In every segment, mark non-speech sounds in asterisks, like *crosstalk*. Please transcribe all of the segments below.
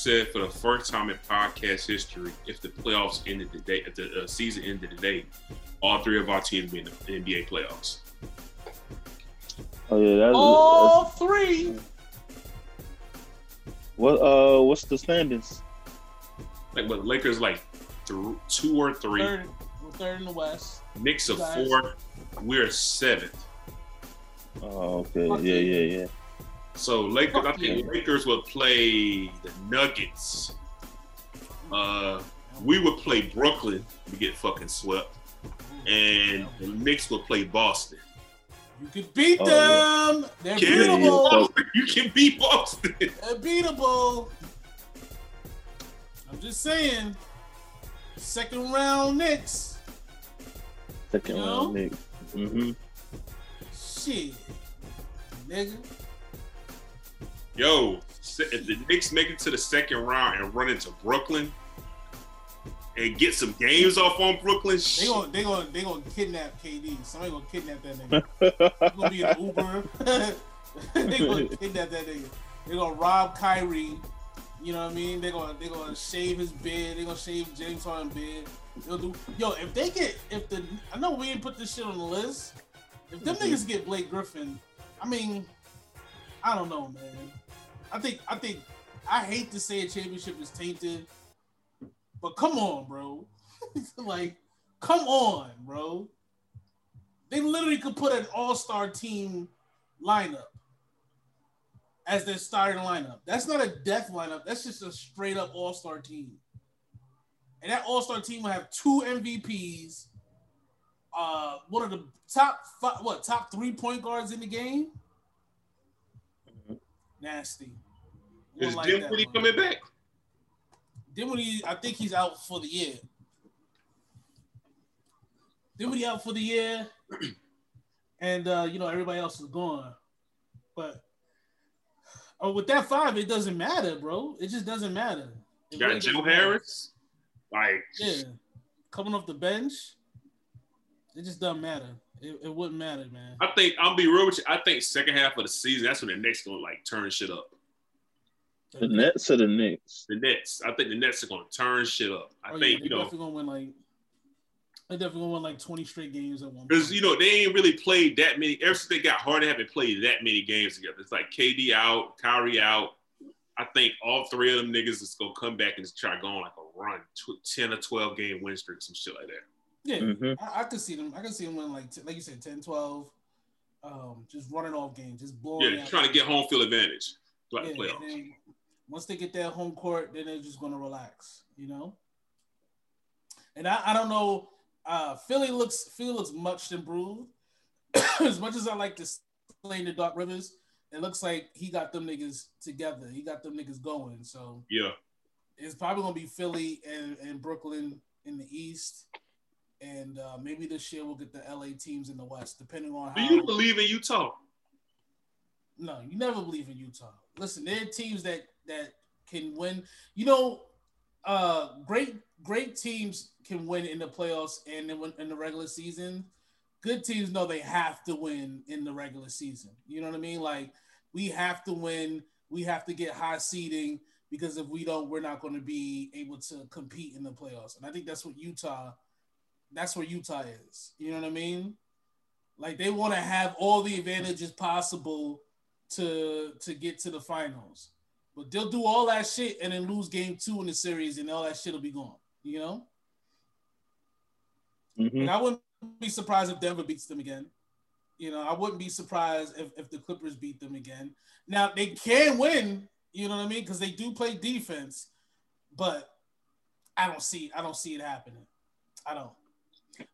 said for the first time in podcast history, if the playoffs ended today, if the uh, season ended today, all three of our teams be in the NBA playoffs. Oh yeah, that's, All that's three. what. Uh, what's the standings? Like, but Lakers like th- two or three, Third, we're third in the West. Knicks of four, we're seventh. Oh, okay. Yeah, yeah, yeah. So Lakers, I think you. Lakers would play the Nuggets. Uh, we would play Brooklyn. We get fucking swept, and the Knicks would play Boston. You can beat Oh, them. They're Can beatable. yeah. *laughs* you can beat Boston. They're beatable. I'm just saying. Second round Knicks. Second You round, know? Nick. Mm-hmm. Shit. Nigga. Yo, if the Knicks make it to the second round and run into Brooklyn and get some games off on Brooklyn, They gonna they gonna they gonna kidnap KD. Somebody gonna kidnap that nigga. Gonna be an *laughs* Uber. *laughs* they gonna kidnap that nigga. They gonna rob Kyrie. You know what I mean? They gonna they gonna shave his beard. They gonna shave James Harden beard. They'll do yo if they get if the I know we didn't put this shit on the list. If them Mhm. niggas get Blake Griffin, I mean, I don't know, man. I think I think I hate to say a championship is tainted, but come on, bro. *laughs* like, come on, bro. They literally could put an all-star team lineup as their starting lineup. That's not a death lineup. That's just a straight up all-star team. And that all-star team will have two MVPs, uh, one of the top five, what top three point guards in the game. Nasty. is like that Dinwiddie one. coming back? Dinwiddie, I think he's out for the year. Dinwiddie out for the year, *clears throat* and uh, you know everybody else is gone. But oh, with that five, it doesn't matter, bro. It just doesn't matter. It You got really Joe matter. Harris? Like, Yeah, coming off the bench, it just doesn't matter. It, it wouldn't matter, man. I think I'll be real with you. I think second half of the season, that's when the Nets gonna like turn shit up. The Nets or the Knicks? The Nets, I think the Nets are gonna turn shit up. I Oh, yeah, think they you know definitely gonna win like they definitely gonna win like twenty straight games at one. because you know they ain't really played that many. Ever since they got Harden, haven't played that many games together. It's like KD out, Kyrie out. I think all three of them niggas is gonna come back and just try going like a run, tw- ten or twelve game win streak, some shit like that. Yeah, Mm-hmm. I, I could see them. I could see them winning like, like you said, 10, 12, um, just running off games, just blowing. Yeah, trying to get home field advantage Yeah, the playoffs. once they get that home court, then they're just gonna relax, you know. And I, I don't know. Uh, Philly looks Philly looks much improved. *coughs* as much as I like to slay the Doc Rivers, it looks like he got them niggas together. He got them niggas going. So Yeah, it's probably gonna be Philly and, and Brooklyn in the East, and uh, maybe this year we'll get the LA teams in the West, depending on do how. you believe in Utah? No, you never believe in Utah. Listen, there are teams that that can win. You know, uh, great great teams can win in the playoffs and then in the regular season. Good teams know they have to win in the regular season. You know what I mean? Like we have to win. We have to get high seeding because if we don't, we're not going to be able to compete in the playoffs. And I think that's what Utah. That's where Utah is. You know what I mean? Like they want to have all the advantages possible to to get to the finals. But they'll do all that shit and then lose game two in the series, and all that shit will be gone. You know? Mm-hmm. And I wouldn't be surprised if Denver beats them again. You know, I wouldn't be surprised if, if the Clippers beat them again. Now they can win, you know what I mean? Because they do play defense, but I don't see I don't see it happening. I don't.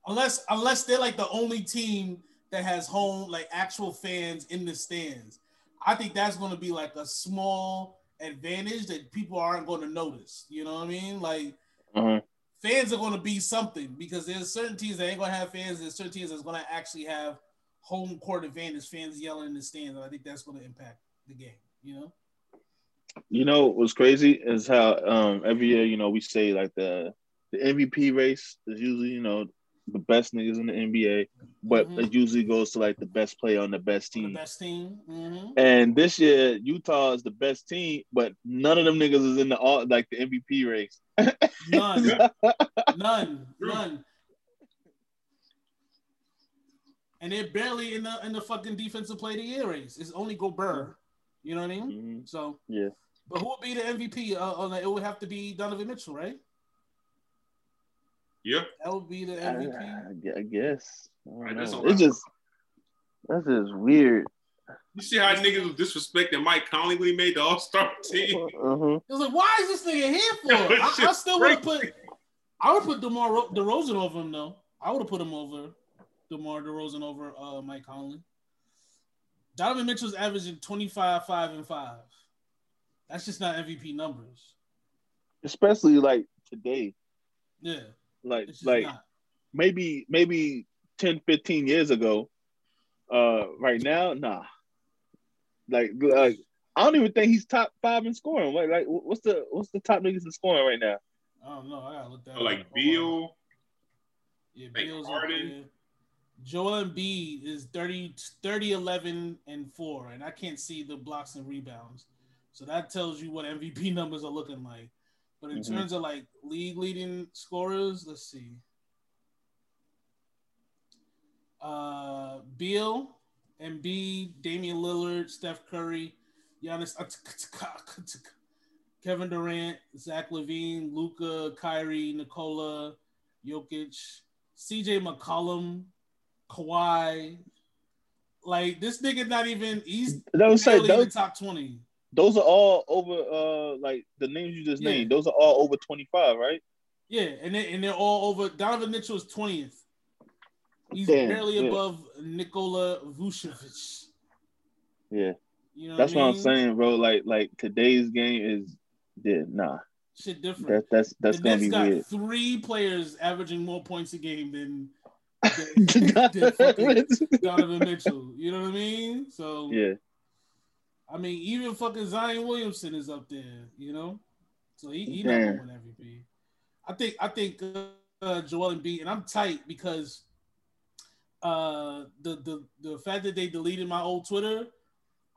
Unless unless they're like the only team that has home like actual fans in the stands. I think that's going to be like a small advantage that people aren't going to notice. You know what I mean? Like Uh-huh. fans are going to be something because there's certain teams that ain't going to have fans. There's certain teams that's going to actually have home court advantage, fans yelling in the stands, and I think that's going to impact the game. You know? You know what's crazy is how um every year you know we say like the the MVP race is usually you know the best niggas in the NBA, but Mhm. it usually goes to like the best player on the best The team. best team. hmm And this year, Utah is the best team, but none of them niggas is in the all like the MVP race. None. *laughs* None. None. And they're barely in the in the fucking defensive player of the year race. It's only Gobert. You know what I mean? Mhm. So, Yeah. but who would be the MVP? Uh, on the, it would have to be Donovan Mitchell, right? Yeah. That would be the I, MVP. I I guess. I don't Right, know. It's just that's just weird. You see how niggas was disrespecting Mike Conley when he made the All Star *laughs* team? Uh-huh. It was like, why is this nigga here *laughs* for? Yo, I, I still would have put. I would put Demar Ro- Derozan over him though. I would have put him over Demar Derozan over uh, Mike Conley. Donovan Mitchell's averaging 25, 5, and 5. That's just not MVP numbers. Especially like today. Yeah. Like like not. maybe maybe 10, 15 years ago. Uh right now, nah. Like like I don't even think he's top five in scoring. Like, like what's the what's the top niggas in scoring right now? I don't know. I gotta look that up. Like Hold on. Beal, Yeah, like Beal's Harden. Joel Embiid is 30, 30, 11, and 4, and I can't see the blocks and rebounds. So that tells you what MVP *laughs* numbers are looking like. But in Mhm. terms of like league leading scorers, let's see. Uh Beal, Embiid, Damian Lillard, Steph Curry, Giannis, Kevin Durant, Zach LaVine, Luka, Kyrie, Nikola, Jokic, CJ McCollum, Kawhi. Like this nigga not even he's That was saying barely in the those, top 20. Those are all over uh like the names you just Yeah. named. Those are all over 25, right? Yeah, and they and they're all over. Donovan Mitchell is 20th. He's Damn, barely yeah. above Nikola Vucevic. Yeah. You know That's what, I what I'm saying, bro. Like like today's game is yeah, nah. Shit different. That that's that's the gonna Nets be got weird. three players averaging more points a game than, *laughs* than, than Donovan Mitchell. You know what I mean? So yeah. I mean, even fucking Zion Williamson is up there. You know, so he, he not Damn. gonna MVP. I think I think uh, Joel Embiid, and I'm tight because uh the the the fact that they deleted my old Twitter.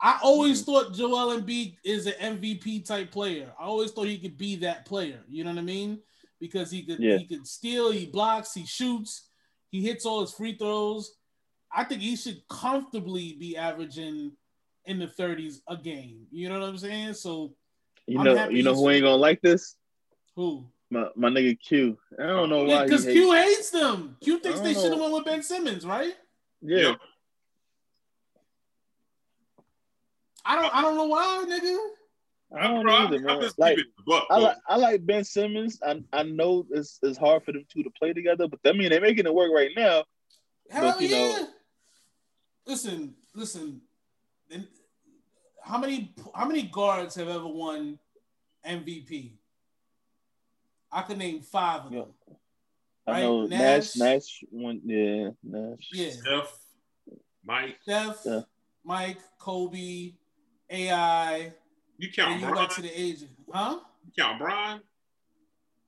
I always Mm-hmm. thought Joel Embiid is an MVP type player. I always thought he could be that player. You know what I mean? Because he could Yeah. he could steal, he blocks, he shoots, he hits all his free throws. I think he should comfortably be averaging in the 30s a game. You know what I'm saying? So You know, you know who ain't gonna like this? who? My my nigga Q. I don't know why. because he Q hates- hates them. Q thinks they should have know. went with Ben Simmons, right? Yeah. Yep. I don't I don't know why, nigga. I don't bro, either, I'm man. Like, keeping it a buck, I like I like Ben Simmons. I I know it's, it's hard for them two to play together, but I mean they're making it work right now. Hell But, you yeah. know- listen, listen. And How many how many guards have ever won MVP? I could name five of Yeah. them. I Right, know Nash. Nash Nash one yeah, Nash. Yeah. Steph, Mike, Steph, Yeah. Mike, Kobe, AI. you And count you Bron? got to the agent, huh? You count Bron?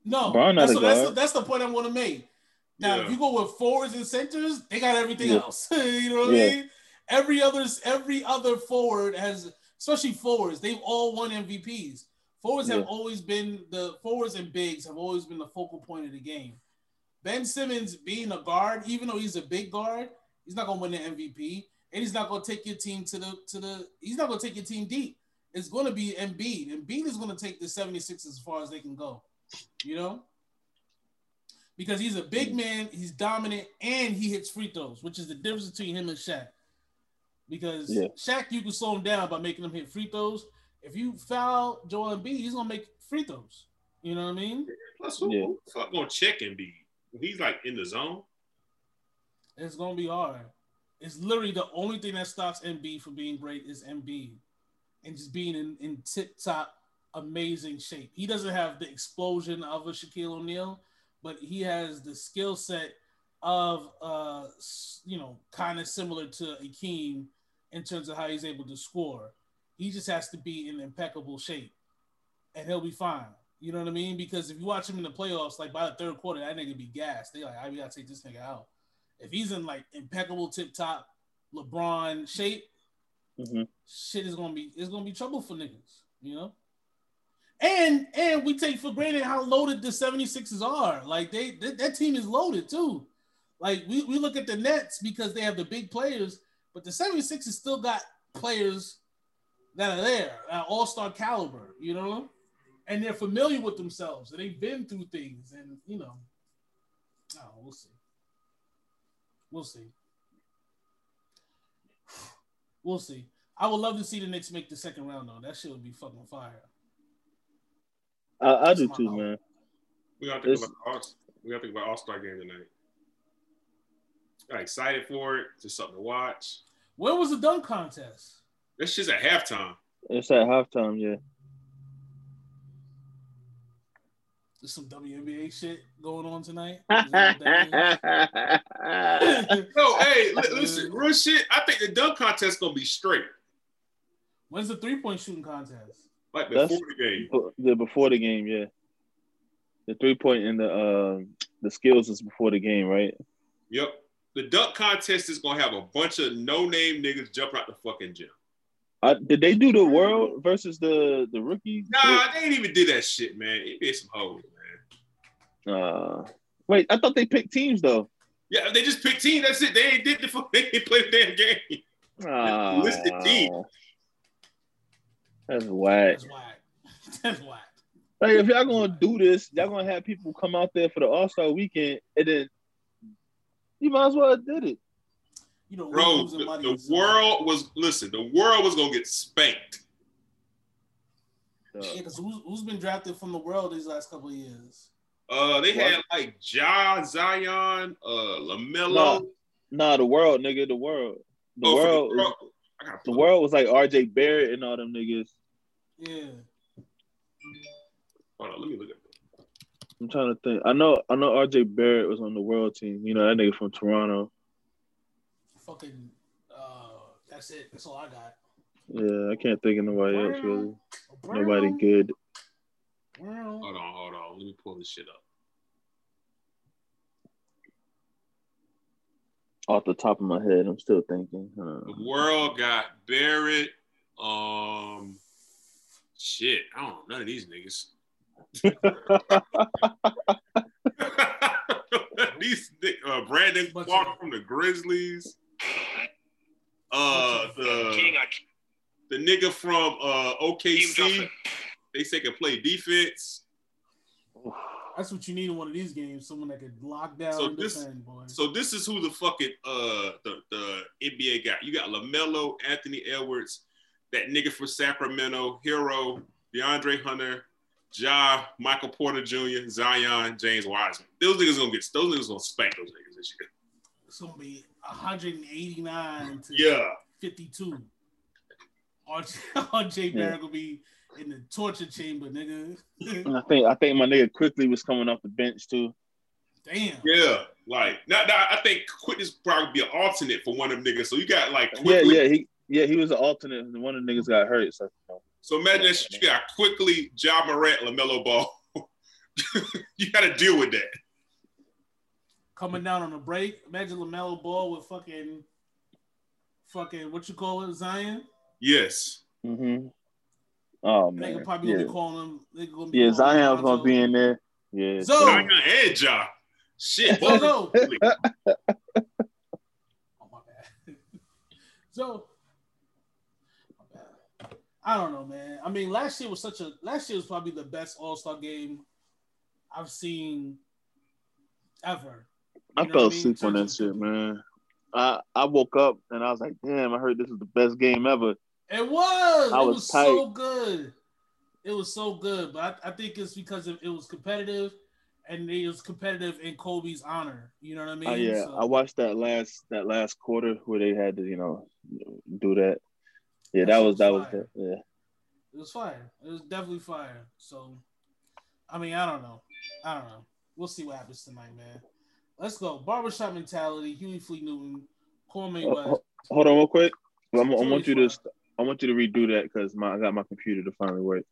No, Bron not that's, a what- that's, the, that's the point I'm going to make. Now, Yeah. if you go with forwards and centers, they got everything Yeah. else. *laughs* you know what Yeah. I mean? Every other every other forward has, especially forwards, they've all won MVPs. Forwards have always been the forwards and bigs have always been the focal point of the game. Ben Simmons being a guard, even though he's a big guard, he's not going to win the MVP, and he's not going to take your team to the to the. He's not going to take your team deep. It's going to be Embiid. Embiid is going to take the 76 as far as they can go. You know, because he's a big man, he's dominant, and he hits free throws, which is the difference between him and Shaq. Because Yeah. Shaq, you can slow him down by making him hit free throws. If you foul Joel Embiid, he's gonna make free throws. You know what I mean? Plus, who, Yeah. who the fuck gonna check Embiid? He's like in the zone. It's gonna be hard. It's literally the only thing that stops Embiid from being great is Embiid and just being in, in tip top amazing shape. He doesn't have the explosion of a Shaquille O'Neal, but he has the skill set of uh you know kind of similar to Akeem in terms of how he's able to score. He just has to be in impeccable shape, and he'll be fine. You know what I mean? Because if you watch him in the playoffs, like by the third quarter, that nigga be gassed. They like, I gotta take this nigga out. If he's in like impeccable tip top LeBron shape, Mhm. shit is gonna be it's gonna be trouble for niggas, you know? And and we take for granted how loaded the 76ers are. Like they that, that team is loaded too. Like we, we look at the Nets because they have the big players, but the 76ers still got players that are there, at all-star caliber, you know? And they're familiar with themselves and they've been through things and you know. Oh, we'll see. We'll see. We'll see. I would love to see the Knicks make the second round though. That shit would be fucking fire. I, I do too, my- man. We gotta think This- about All- we gotta think about All Star game tonight. Got excited for it. Just something to watch. When was the dunk contest? That shit's at halftime. It's at halftime, yeah. There's some WNBA shit going on tonight. *laughs* Is that what that is? No, hey, *laughs* listen, real shit. I think the dunk contest gonna be straight, When's the three point shooting contest? like before That's- the game. the before the game, yeah. The three point and the um the skills is before the game, right? Yep. The dunk contest is gonna have a bunch of no name niggas jumping out the fucking gym. Uh, did they do the world versus the the rookie? Nah, they ain't even do that shit, man. It be some hoes, man. Uh, wait, I thought they picked teams though. Yeah, they just picked teams. That's it. They ain't did the fuck. They ain't played the damn game. Ah, Listed team. That's whack. That's whack. *laughs* That's whack. Like if y'all gonna do this, y'all gonna have people come out there for the All Star weekend, and then you might as well have did it. You know, Bro, the, the world was listen. The world was gonna get spanked. So, Yeah, because who's, who's been drafted from the world these last couple of years? Uh, they What? had like Ja, Zion, uh, Lamelo. Nah, nah, the world, nigga, the world, the Oh, world, the world. I the world was like R.J. Barrett and all them niggas. Yeah. Hold on, let me look at that. I'm trying to think. I know, I know R.J. Barrett was on the world team. You know that nigga from Toronto. Fucking, uh, that's it. That's all I got. Yeah, I can't think of nobody else really. Brown. Nobody good. Brown. Hold on, hold on. Let me pull this shit up. Off the top of my head, I'm still thinking. Huh. The world got Barrett. Um, shit, I don't know none of these niggas. *laughs* these uh, Brandon Bunch Clarke of- from the Grizzlies. Uh, the the nigga from uh OKC. They say can play defense. That's what you need in one of these games. Someone that could lock down So and this- defend, boy. So this is who the fucking uh the, the NBA got. You got LaMelo, Anthony Edwards, that nigga from Sacramento, Herro, DeAndre Hunter, Ja, Michael Porter Jr., Zion, James Wiseman. Those niggas gonna get those niggas gonna spank those niggas this year. it's gonna be 189 to Yeah. 52. RJ, *laughs* RJ Barrett gonna be in the torture chamber, nigga. I think I think my nigga Quickley was coming off the bench too. Damn. Yeah. Like now, now I think Quick is probably be an alternate for one of them niggas. So you got like Yeah, Quickley. yeah, he yeah he was an alternate. and One of the niggas got hurt. So So imagine that shit, you got Quickley Ja Morant, LaMelo Ball. *laughs* you gotta deal with that. Coming down on a break. Imagine LaMelo Ball with fucking, fucking, what you call it, Zion? Yes. hmm Oh They man, could probably yeah, gonna be calling him. They gonna be yeah. calling Zion him was gonna be in there. Yeah, So- Zion and Ja. Shit. So, both- so, *laughs* oh my bad. So, my bad. I don't know, man. I mean, last year was such a last year was probably the best All Star game I've seen ever. I You fell I mean? asleep on that shit, man. I I woke up and I was like, damn, I heard this is the best game ever. It was. I it was was so good. It was so good, but I, I think it's because of, it was competitive, and it was competitive in Kobe's honor. You know what I mean? Uh, yeah, So- I watched that last that last quarter where they had to, you know, do that. Yeah, That that was was that was the, yeah. It was fire. It was definitely fire. So, I mean, I don't know. I don't know. We'll see what happens tonight, man. Let's go. Barbershop mentality. Huey Fleet Newton. Oh, West. Uh, ho- hold on, real quick. I, I want you to I want you to redo that because my I got my computer to finally work.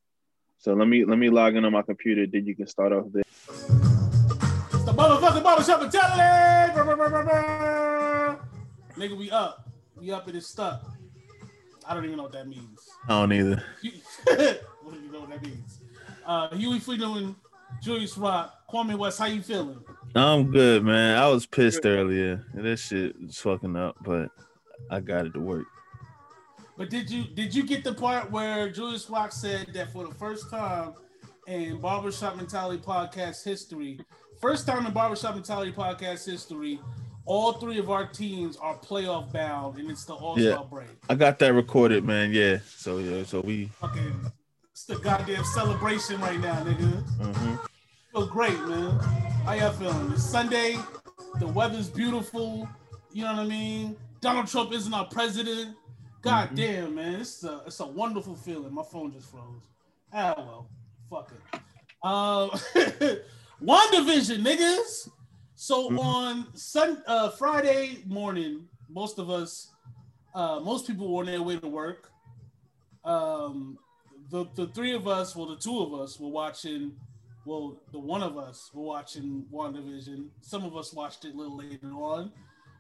So let me let me log in on my computer. Then you can start off there. It's the motherfucking barbershop mentality. Brr, brr, brr, brr, brr. Nigga, we up. We up and it's stuck. I don't even know what that means. I don't either. What do you know what that means? Uh, Huey Freedom, Julius Rock, Kwame West, how you feeling? I'm good, man. I was pissed earlier. That shit was fucking up, but I got it to work. But did you did you get the part where Julius Rock said that for the first time in Barbershop Mentality podcast history, first time in Barbershop Mentality podcast history, all three of our teams are playoff bound, and it's the All Star Yeah. break. I got that recorded, man. Yeah. So yeah. So we. Fucking, it's the goddamn celebration right now, nigga. Mm-hmm. Feel great, man. How y'all feeling? It's Sunday. The weather's beautiful. You know what I mean? Donald Trump isn't our president. God damn, man. It's a it's a wonderful feeling. My phone just froze. Ah well. Fuck it. Uh *laughs* WandaVision, niggas. So Mhm. on Sun uh Friday morning, most of us uh most people were on their way to work. Um the, the three of us, well, the two of us were watching well, the one of us were watching WandaVision. Some of us watched it a little later on.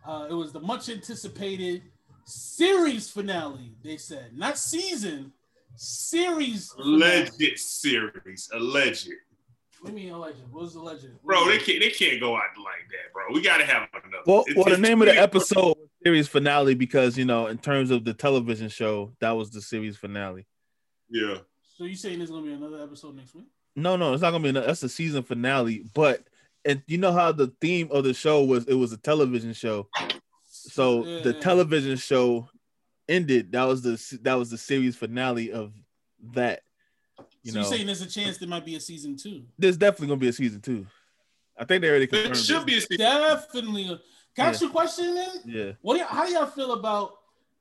Uh, it was the much anticipated series finale, they said. Not season, series. finale. Alleged series, alleged. What do you mean alleged? What was alleged? Bro, they can't they can't go out like that, bro. We gotta have another. Well, It's- well, the name of the episode was series finale because you know, in terms of the television show, that was the series finale. Yeah. So you saying there's gonna be another episode next week? No, no, it's not gonna be. That's the season finale. But and you know how the theme of the show was? It was a television show. So the Yeah. television show ended. That was the that was the series finale of that. You so know, you're saying there's a chance there might be a season two? there's definitely gonna be a season two. I think they already confirmed. There should it. be a season. Definitely. Can I ask you a question then? Yeah. What do y- how do y'all feel about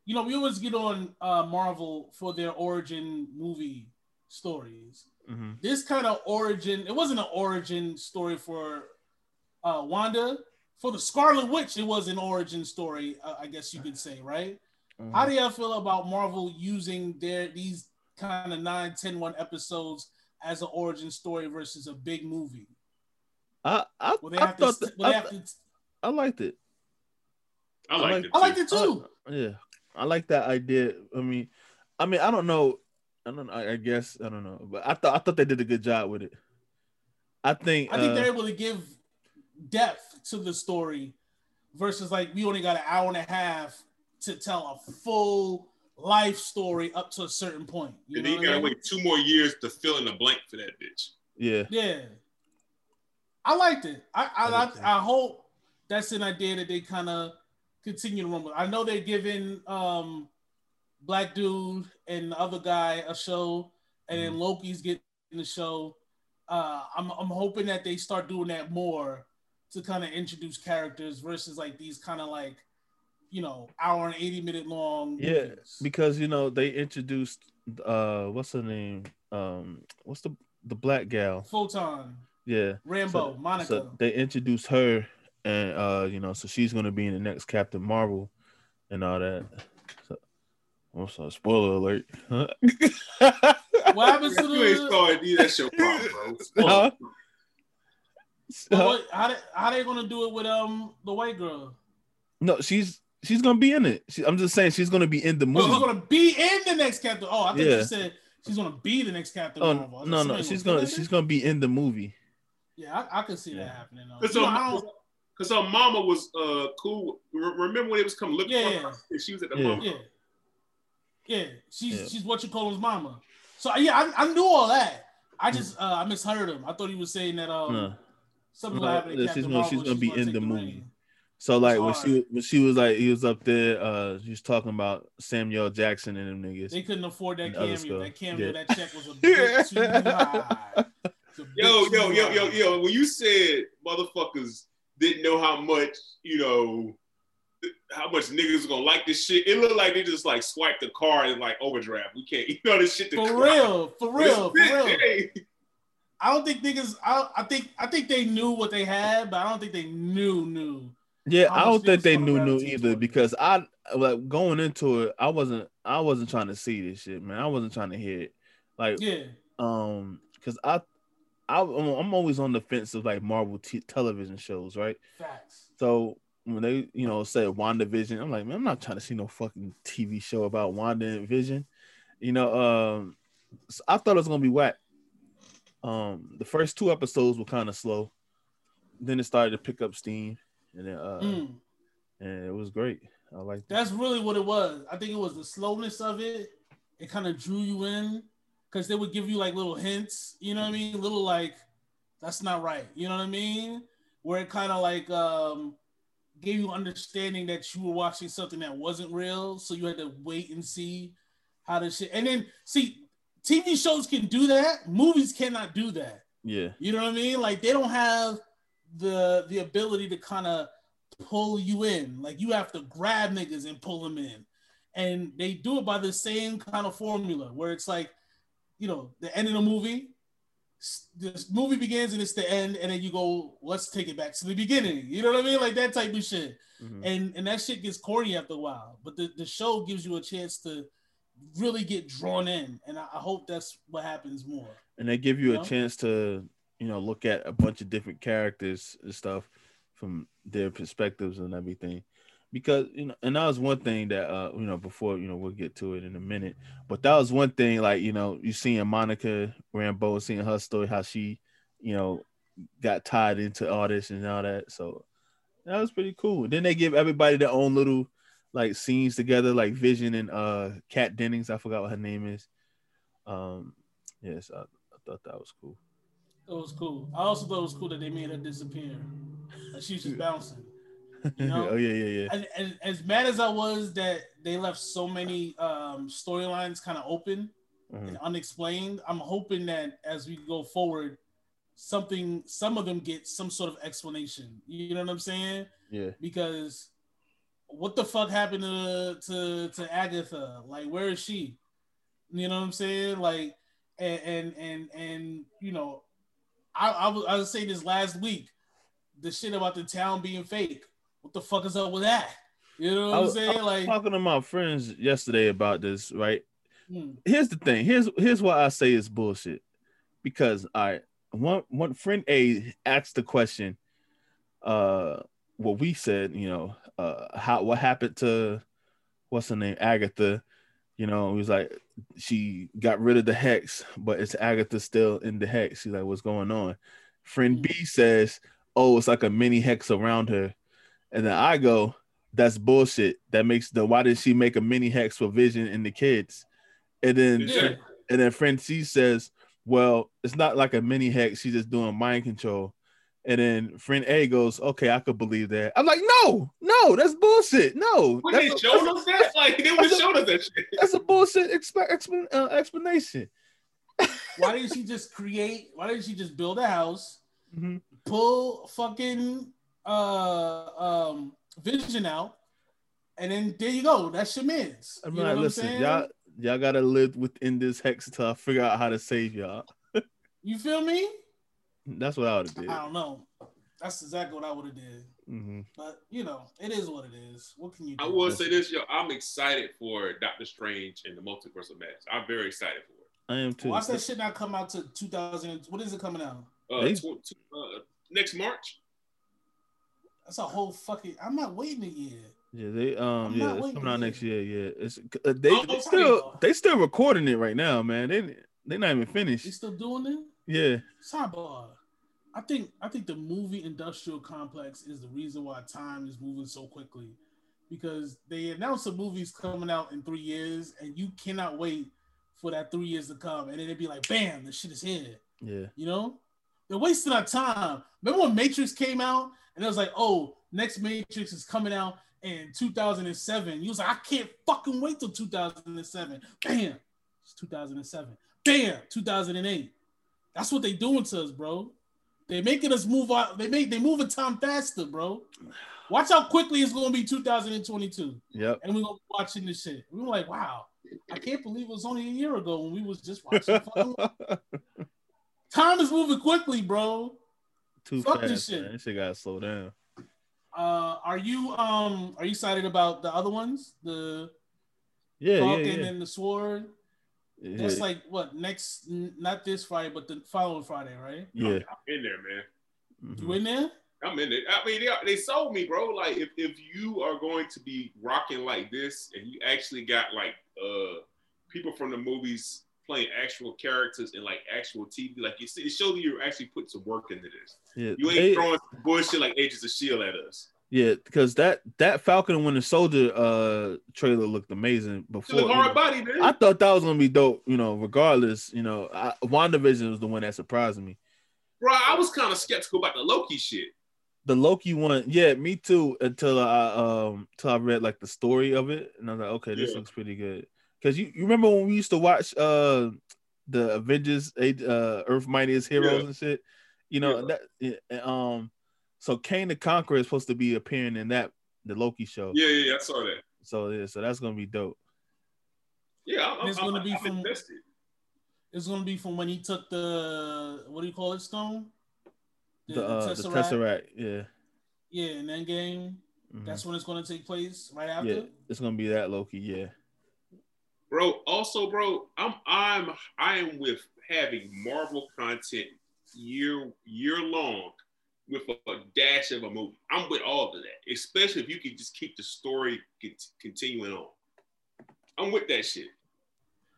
you know we always get on uh, Marvel for their origin movie stories. hmm This kind of origin, it wasn't an origin story for uh, Wanda. For the Scarlet Witch, it was an origin story, uh, I guess you could say, right? Mm-hmm. How do y'all feel about Marvel using their these kind of 9, 10, 1 episodes as an origin story versus a big movie? I I, Will they I have to? thought Will that- they I, have to I liked it. I like like- it. I liked it too. Yeah, I like that idea. I mean, I mean, I don't know. I don't. I I guess I don't know, but I thought I thought they did a good job with it. I think. I think uh, they're able to give depth to the story versus like we only got an hour and a half to tell a full life story up to a certain point. You And know then you I gotta mean? wait two more years to fill in the blank for that bitch. Yeah. Yeah. I liked it. I I, I did. I, I hope that's an idea that they kind of continue to run with. I know they're giving um Black Dude and the other guy a show, and then Loki's getting the show. Uh, I'm I'm hoping that they start doing that more to kind of introduce characters versus like these kind of like you know hour and eighty minute long. Yeah, movies. because you know they introduced uh what's her name um what's the the black gal Photon, yeah Rambeau, So- Monica. so they introduced her and uh you know so she's gonna be in the next Captain Marvel and all that so I'm sorry spoiler alert huh? *laughs* what happens to *laughs* You ain't the? started either. That's your problem, bro. *laughs* Huh? But what, how they how they gonna do it with um the white girl? no she's she's gonna be in it she, I'm just saying she's gonna be in the Oh, movie she's gonna be in the next Captain. Oh, I thought Yeah. you said she's gonna be the next Captain oh Marvel. No no she's gonna she's it. gonna be in the movie Yeah, I, I can see Yeah. that happening. Though. Cause her, I cause her mama was uh cool. Re- Remember when it was coming looking Yeah, for yeah. her? And she was at the Yeah. mama. yeah, yeah, she's Yeah. she's what you call his mama. So yeah, I, I knew all that. I just uh, I misheard him. I thought he was saying that um No. something No, will happen to she's gonna- she's gonna be in take the movie. reign. So like when she when she was like he was up there, uh, she was talking about Samuel Jackson and them niggas. They couldn't afford that And other cameo. That cameo, Yeah. that check was a *laughs* bit too high. A bit Yo, too yo, yo, yo, yo. When you said motherfuckers didn't know how much, you know, how much niggas gonna like this shit, it looked like they just like swiped the car and like overdraft. We can't, *laughs* you know, this shit. to For cry. real, for real, for real. bitch, hey, I don't think niggas. I, I think I think they knew what they had, but I don't think they knew knew. Yeah, I don't think they knew knew either because I like going into it, I wasn't I wasn't trying to see this shit, man. I wasn't trying to hear it. Like Yeah, Um, because I, I, I'm always on the fence of like Marvel t- television shows, right? Facts. So when they, you know, said WandaVision, I'm like, man, I'm not trying to see no fucking TV show about Wanda and Vision. You know, um, so I thought it was gonna be whack. Um, the first two episodes were kind of slow. Then it started to pick up steam, and then, uh, Mm. and it was great. I like that. That's really what it was. I think it was the slowness of it. It kind of drew you in because they would give you like little hints, you know what I mean? Little like, that's not right, you know what I mean? Where it kind of like um gave you understanding that you were watching something that wasn't real, so you had to wait and see how the shit. And then see, TV shows can do that, movies cannot do that. Yeah, You know what I mean? Like they don't have the the ability to kind of pull you in. Like you have to grab niggas and pull them in. And they do it by the same kind of formula where it's like, you know, the end of the movie, this movie begins and it's the end, and then you go, let's take it back to the beginning. You know what I mean? Like that type of shit. Mhm. And and that shit gets corny after a while. But the, the show gives you a chance to really get drawn in. And I, I hope that's what happens more. and they give you You a know? chance to, you know, look at a bunch of different characters and stuff from their perspectives and everything. Because you know, and that was one thing that uh, you know, before you know, we'll get to it in a minute. But that was one thing, like you know, you seeing Monica Rambeau, seeing her story, how she, you know, got tied into all this and all that. So that was pretty cool. Then they give everybody their own little like scenes together, like Vision and uh Kat Dennings. I forgot what her name is. Um, yes, I, I thought that was cool. It was cool. I also thought it was cool that they made her disappear. She's just bouncing. You *laughs* know? oh yeah, yeah, yeah. And, and as mad as I was that they left so many um, storylines kind of open and unexplained, I'm hoping that as we go forward, something, some of them get some sort of explanation. You know what I'm saying? Yeah, Because what the fuck happened to to to Agatha? Like, where is she? You know what I'm saying? Like, and and and, and you know, I I was, I was saying this last week, the shit about the town being fake. What the fuck is up with that? You know what I I saying? was Like, talking to my friends yesterday about this. Right, hmm, here's the thing. Here's here's why I say it's bullshit. Because I one one friend A asked the question, uh, what we said, you know, uh, how what happened to what's her name, Agatha. You know, he was like, she got rid of the hex, but it's Agatha still in the hex. She's like, what's going on? Friend B mm. says, oh, it's like a mini hex around her. And then I go, that's bullshit. That makes the why did she make a mini hex for Vision and the kids? And then yeah, and then friend C says, Well, it's not like a mini hex, she's just doing mind control. And then friend A goes, Okay, I could believe that. I'm like, no, no, that's bullshit. No, When they showed us that, like they would have showed us that shit. that's a bullshit exp- explan- uh, explanation. why didn't she just create? Why didn't she just build a house, *laughs* Mhm. pull fucking uh um Vision out, and then there you go. That's your man's. I'm You know like, what I'm listen, saying? y'all, y'all gotta live within this hex until I figure out how to save y'all. You feel me? That's what I would have did. I don't know. That's exactly what I would have did. Mhm. But you know, it is what it is. What can you do? I will say this, yo, I'm excited for Doctor Strange and the Multiverse of Madness. I'm very excited for it. I am too. Watch that shit not come out to 2000. What is it coming out? Uh, tw- tw- uh, next March. That's a whole fucking. I'm not waiting a year. Yeah, they um I'm yeah, not it's coming out next year. Yeah, it's uh, they, Oh, they okay. still they still recording it right now, man. They they not even finished. They finished. still doing it? Yeah, Sidebar. I think I think the movie industrial complex is the reason why time is moving so quickly, because they announced the movie's coming out in three years, and you cannot wait for that three years to come, and then it'd be like, bam, the shit is here. yeah. You know, they're wasting our time. Remember when Matrix came out, and it was like, oh, next Matrix is coming out in 2007. You was like, I can't fucking wait till 2007. Bam, it's 2007. Bam, 2008. That's what they doing to us, bro. They making us move out. They make they moving time faster, bro. Watch how quickly it's gonna be 2022, Yep. and we're gonna be watching this shit. We were like, wow, I can't believe it was only a year ago when we was just watching. *laughs* time is moving quickly, bro. Too Fuck fast. this shit. Man. This shit gotta slow down. Uh, are you um are you excited about the other ones, the Yeah, yeah, Falcon yeah. and the Sword? That's Yeah. like what next? Not this Friday, but the following Friday, right? yeah. I'm in there, man. You in there? I'm in it. I mean, they, they sold me, bro. Like, if, if you are going to be rocking like this, and you actually got like uh people from the movies playing actual characters and like actual TV, like you see, it shows you you're actually putting some work into this. Yeah, You ain't they- throwing bullshit like Agents of Shield at us. Yeah, because that that Falcon and Winter Soldier uh trailer looked amazing before. a you hard know. body, man. I thought that was gonna be dope, you know. Regardless, you know, I, WandaVision was the one that surprised me. bro, I was kind of skeptical about the Loki shit. The Loki one, yeah, me too. Until I um, until I read like the story of it, and I was like, okay, this Yeah. looks pretty good. Because you, you remember when we used to watch uh the Avengers, uh, Earth Mightiest Heroes Yeah. and shit. You know Yeah. that yeah, um, so Kang the Conqueror is supposed to be appearing in that the Loki show. Yeah, yeah, yeah, I saw that. So yeah, so that's gonna be dope. Yeah, I'm, I'm, It's I'm, gonna be I'm from- invested. It's gonna be from when he took the what do you call it, Stone? The uh, the Tesseract, yeah, Yeah, in that game. Mhm. That's when it's gonna take place right after. yeah, it's gonna be that Loki, yeah. bro. Also, bro, I'm I'm I am with having Marvel content year year long with a, a dash of a movie. I'm with all of that, especially if you can just keep the story cont- continuing on. I'm with that shit.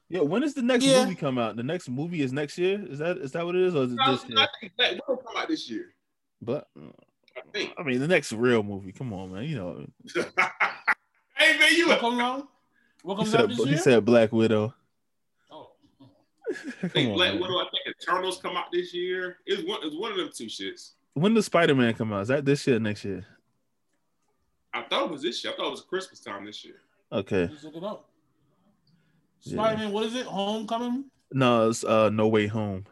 Yeah, when does the next Yeah. movie come out? The next movie is next year. Is that is that what it is, or is it I, this year? I think Black Widow come out this year. But I think. I mean, the next real movie. Come on, man. You know, *laughs* hey man, you What comes out? What he comes said, out this he year? said Black Widow. oh. I *laughs* think on, Black man. Widow. I think Eternals come out this year. It's one. It's one of them two shits. When does Spider Man come out? Is that this year, or next year? I thought it was this year. I thought it was Christmas time this year. Okay. Let's look it up. Yeah. Spider-Man, what is it? Homecoming? No, it's uh, No Way Home.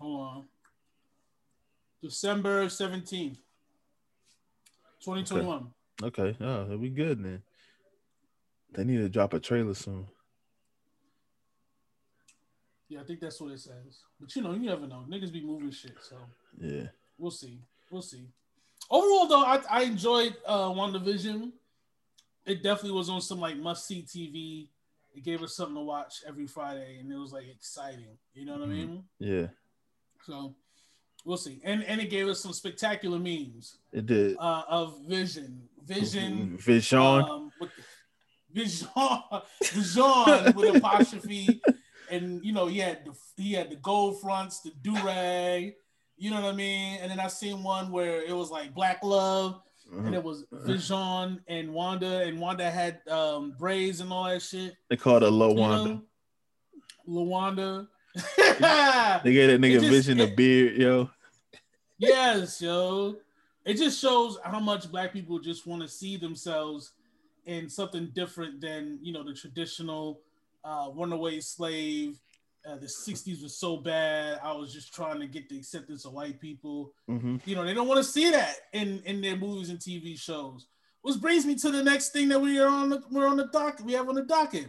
Hold on. December 17th, 2021. Okay. Oh, that'll be good then. They need to drop a trailer soon. Yeah, I think that's what it says. But you know, you never know. Niggas be moving shit, so Yeah. we'll see. We'll see. Overall, though, I, I enjoyed uh WandaVision. It definitely was on some like must see TV. It gave us something to watch every Friday, and it was like exciting. You know what I mean? Yeah. So we'll see. And and it gave us some spectacular memes It did. uh, of Vision, Vision, Vision. um, with Vision, *laughs* Vision with apostrophe, and you know he had the he had the gold fronts, the do rag, you know what I mean. And then I seen one where it was like Black Love, Mhm. and it was Vision and Wanda, and Wanda had um, braids and all that shit. They called her Low Wanda. know? Lawanda. *laughs* They gave that nigga just- Vision a it- beard, yo. Yes, yo. It just shows how much black people just want to see themselves in something different than you know the traditional uh, runaway slave. Uh, the '60s was so bad. I was just trying to get the acceptance of white people. hmm You know, they don't want to see that in in their movies and TV shows. Which brings me to the next thing that we are on the we're on the docket. We have on the docket.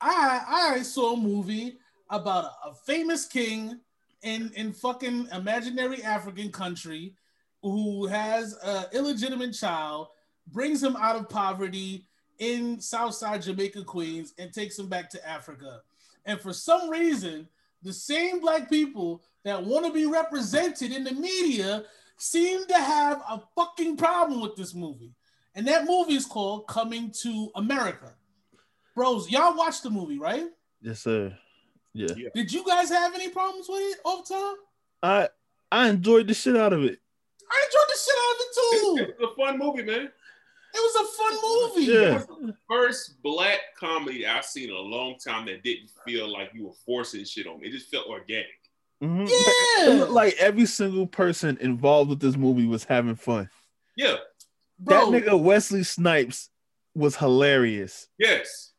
I I saw a movie about a, a famous king in in fucking imaginary African country who has a illegitimate child, brings him out of poverty in Southside Jamaica, Queens, and takes him back to Africa. And for some reason, the same black people that want to be represented in the media seem to have a fucking problem with this movie. And that movie is called Coming to America. Bros, y'all watched the movie, right? Yes, sir. Yeah. Did you guys have any problems with it off time? I I enjoyed the shit out of it. I enjoyed the shit out of it too. *laughs* It was a fun movie, man. It was a fun movie. Yeah. First black comedy I've seen in a long time that didn't feel like you were forcing shit on me. It just felt organic. Mhm. Yeah. It looked like every single person involved with this movie was having fun. Yeah. Bro, That nigga Wesley Snipes was hilarious. Yes.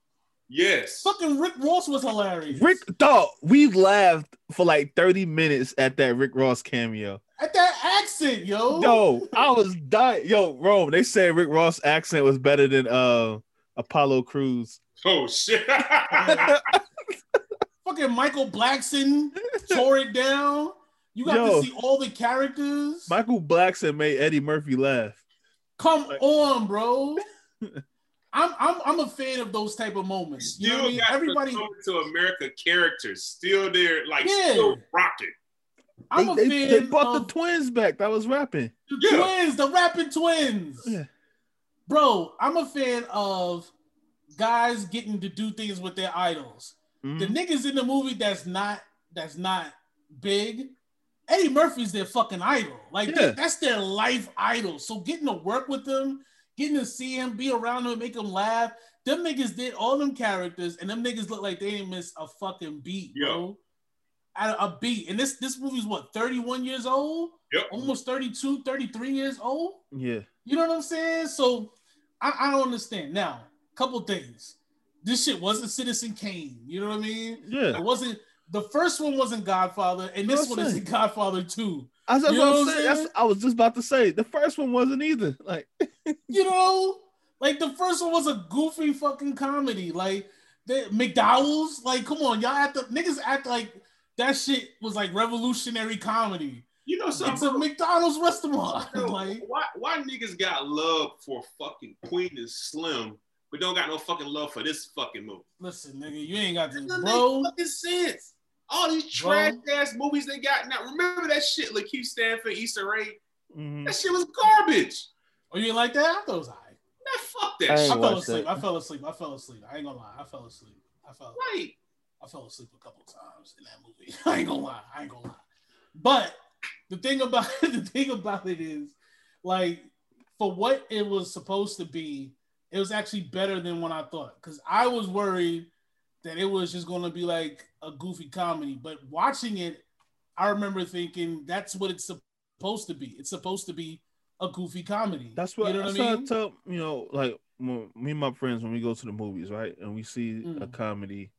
Yes. fucking Rick Ross was hilarious. Rick, dog, we laughed for like 30 minutes at that Rick Ross cameo. At that accent, yo. Yo, I was dying. Yo, Rome, they said Rick Ross accent was better than uh Apollo Cruz. Oh shit. *laughs* Fucking Michael Blackson tore it down. You got Yo. to see all the characters. Michael Blackson made Eddie Murphy laugh. Come on, bro. *laughs* I'm I'm I'm a fan of those type of moments. You know what I mean? got Everybody, to America characters still there, like Yeah. still rocking. I'm a they, fan they, they brought of the twins back. That was rapping. the Yeah. twins, the rapping twins. Yeah. Bro, I'm a fan of guys getting to do things with their idols. Mhm. The niggas in the movie that's not that's not big. Eddie Murphy's their fucking idol. Like Yeah. that's their life idol. So getting to work with them, getting to see him, be around him, make him laugh. Them niggas did all them characters, and them niggas look like they didn't miss a fucking beat, bro. At a beat. And this this movie's what 31 years old? Yep. Almost 32, 33 years old. Yeah. You know what I'm saying? So I, I don't understand. Now, couple things. This shit wasn't Citizen Kane. You know what I mean? Yeah. It wasn't the first one wasn't Godfather, and this That's one what isn't Godfather 2. I was, You know about to what I'm say, that's, saying? I was just about to say the first one wasn't either. *laughs* Like, You know? Like the first one was a goofy fucking comedy. Like the McDowell's, like, come on, y'all act the niggas act like that shit was like revolutionary comedy. You know It's something? a McDonald's restaurant. Yo, *laughs* like why why niggas got love for fucking Queen and Slim, but don't got no fucking love for this fucking movie? listen, nigga, you ain't got That to doesn't bro. make fucking sense. All these trash ass movies they got now. Remember that shit, LaKeith Stanfield, Easter Ray? mhm. That shit was garbage. Oh, you ain't like that? I thought it was alright. Man, fuck I that I ain't shit. fell asleep. that. I fell asleep. I fell asleep. I ain't gonna lie. I fell asleep. I fell. Right. I fell asleep a couple times in that movie. *laughs* I ain't gonna lie. I ain't gonna lie. But the thing about *laughs* the thing about it is, like, for what it was supposed to be, it was actually better than what I thought. Cause I was worried that it was just gonna be like a goofy comedy. But watching it, I remember thinking that's what it's supposed to be. It's supposed to be a goofy comedy. That's what, you know what I mean. I tell you know, like me and my friends when we go to the movies, right, and we see a Mm. comedy,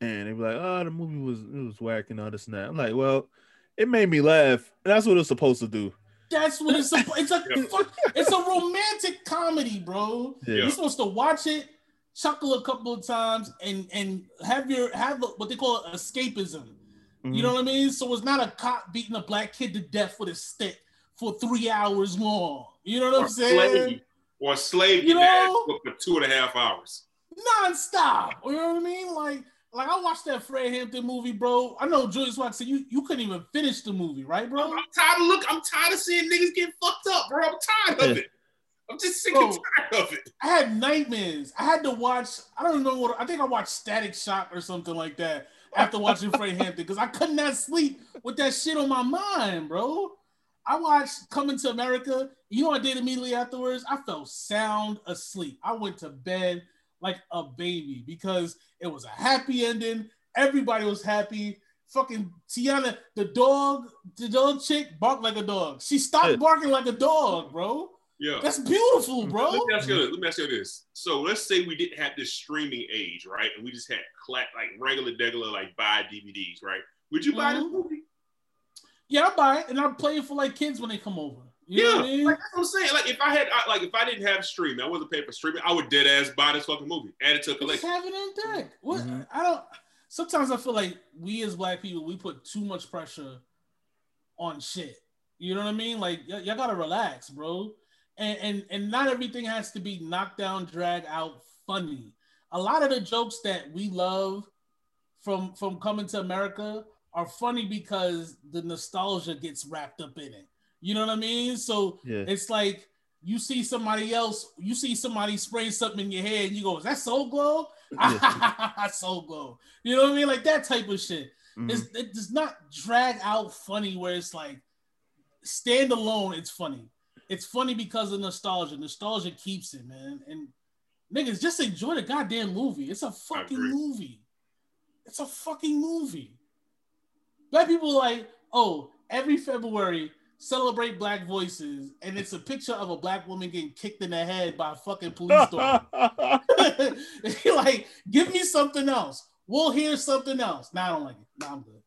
and they be like, "Oh, the movie was it was whack and all this and that." I'm like, "Well, it made me laugh. And that's what it's supposed to do." That's what it's. suppo- It's a *laughs* it's a romantic comedy, bro. Yeah. You're supposed to watch it, chuckle a couple of times, and and have your have what they call escapism. Mm-hmm. You know what I mean? So it's not a cop beating a black kid to death with a stick for three hours long. You know what Or I'm saying? slave. Or a slave You getting know? for two and a half hours. Non-stop. You know what I mean? Like like I watched that Fred Hampton movie, bro. I know Julius Wax said you you couldn't even finish the movie, right, bro? I'm, I'm tired of look. I'm tired of seeing niggas get fucked up, bro. I'm tired of it. I'm just sick and tired of it. I had nightmares. I had to watch. I don't know what. I think I watched Static Shock or something like that after watching Fred Hampton because I could not sleep with that shit on my mind, bro. I watched Coming to America. You know what I did immediately afterwards? I fell sound asleep. I went to bed like a baby because it was a happy ending. Everybody was happy. Fucking Tiana, the dog, the dog chick barked like a dog. She stopped Yeah. barking like a dog, bro. Yeah. That's beautiful, bro. Let me ask you this. Let me ask you this. So let's say we didn't have this streaming age, right? And we just had cla- like regular, regular, like buy DVDs, right? Would you buy this Mhm. movie? Yeah, I buy it and I play it for like kids when they come over. You know yeah, what I mean? like that's what I'm saying. Like if I had, I, like if I didn't have streaming, I wasn't paying for streaming. I would dead ass buy this fucking movie, add it to a Just collection. have it on deck. What Mhm. I don't. Sometimes I feel like we as black people we put too much pressure on shit. You know what I mean? Like y- y'all gotta relax, bro. And and and not everything has to be knocked down, drag out, funny. A lot of the jokes that we love from from coming to America are funny because the nostalgia gets wrapped up in it. You know what I mean? So Yeah. it's like you see somebody else, you see somebody spraying something in your head, and you go, "Is that Soul Glo?" *laughs* *laughs* Soul Glo. You know what I mean? Like that type of shit. Mhm. It's, it does not drag out funny where it's like stand alone. It's funny. It's funny because of nostalgia. Nostalgia keeps it, man. And niggas just enjoy the goddamn movie. It's a fucking movie. It's a fucking movie. Black people like, oh, every February celebrate black voices, and it's a picture of a black woman getting kicked in the head by a fucking police *laughs* dog. *laughs* like, give me something else. We'll hear something else. Nah, I don't like it. Nah, I'm good.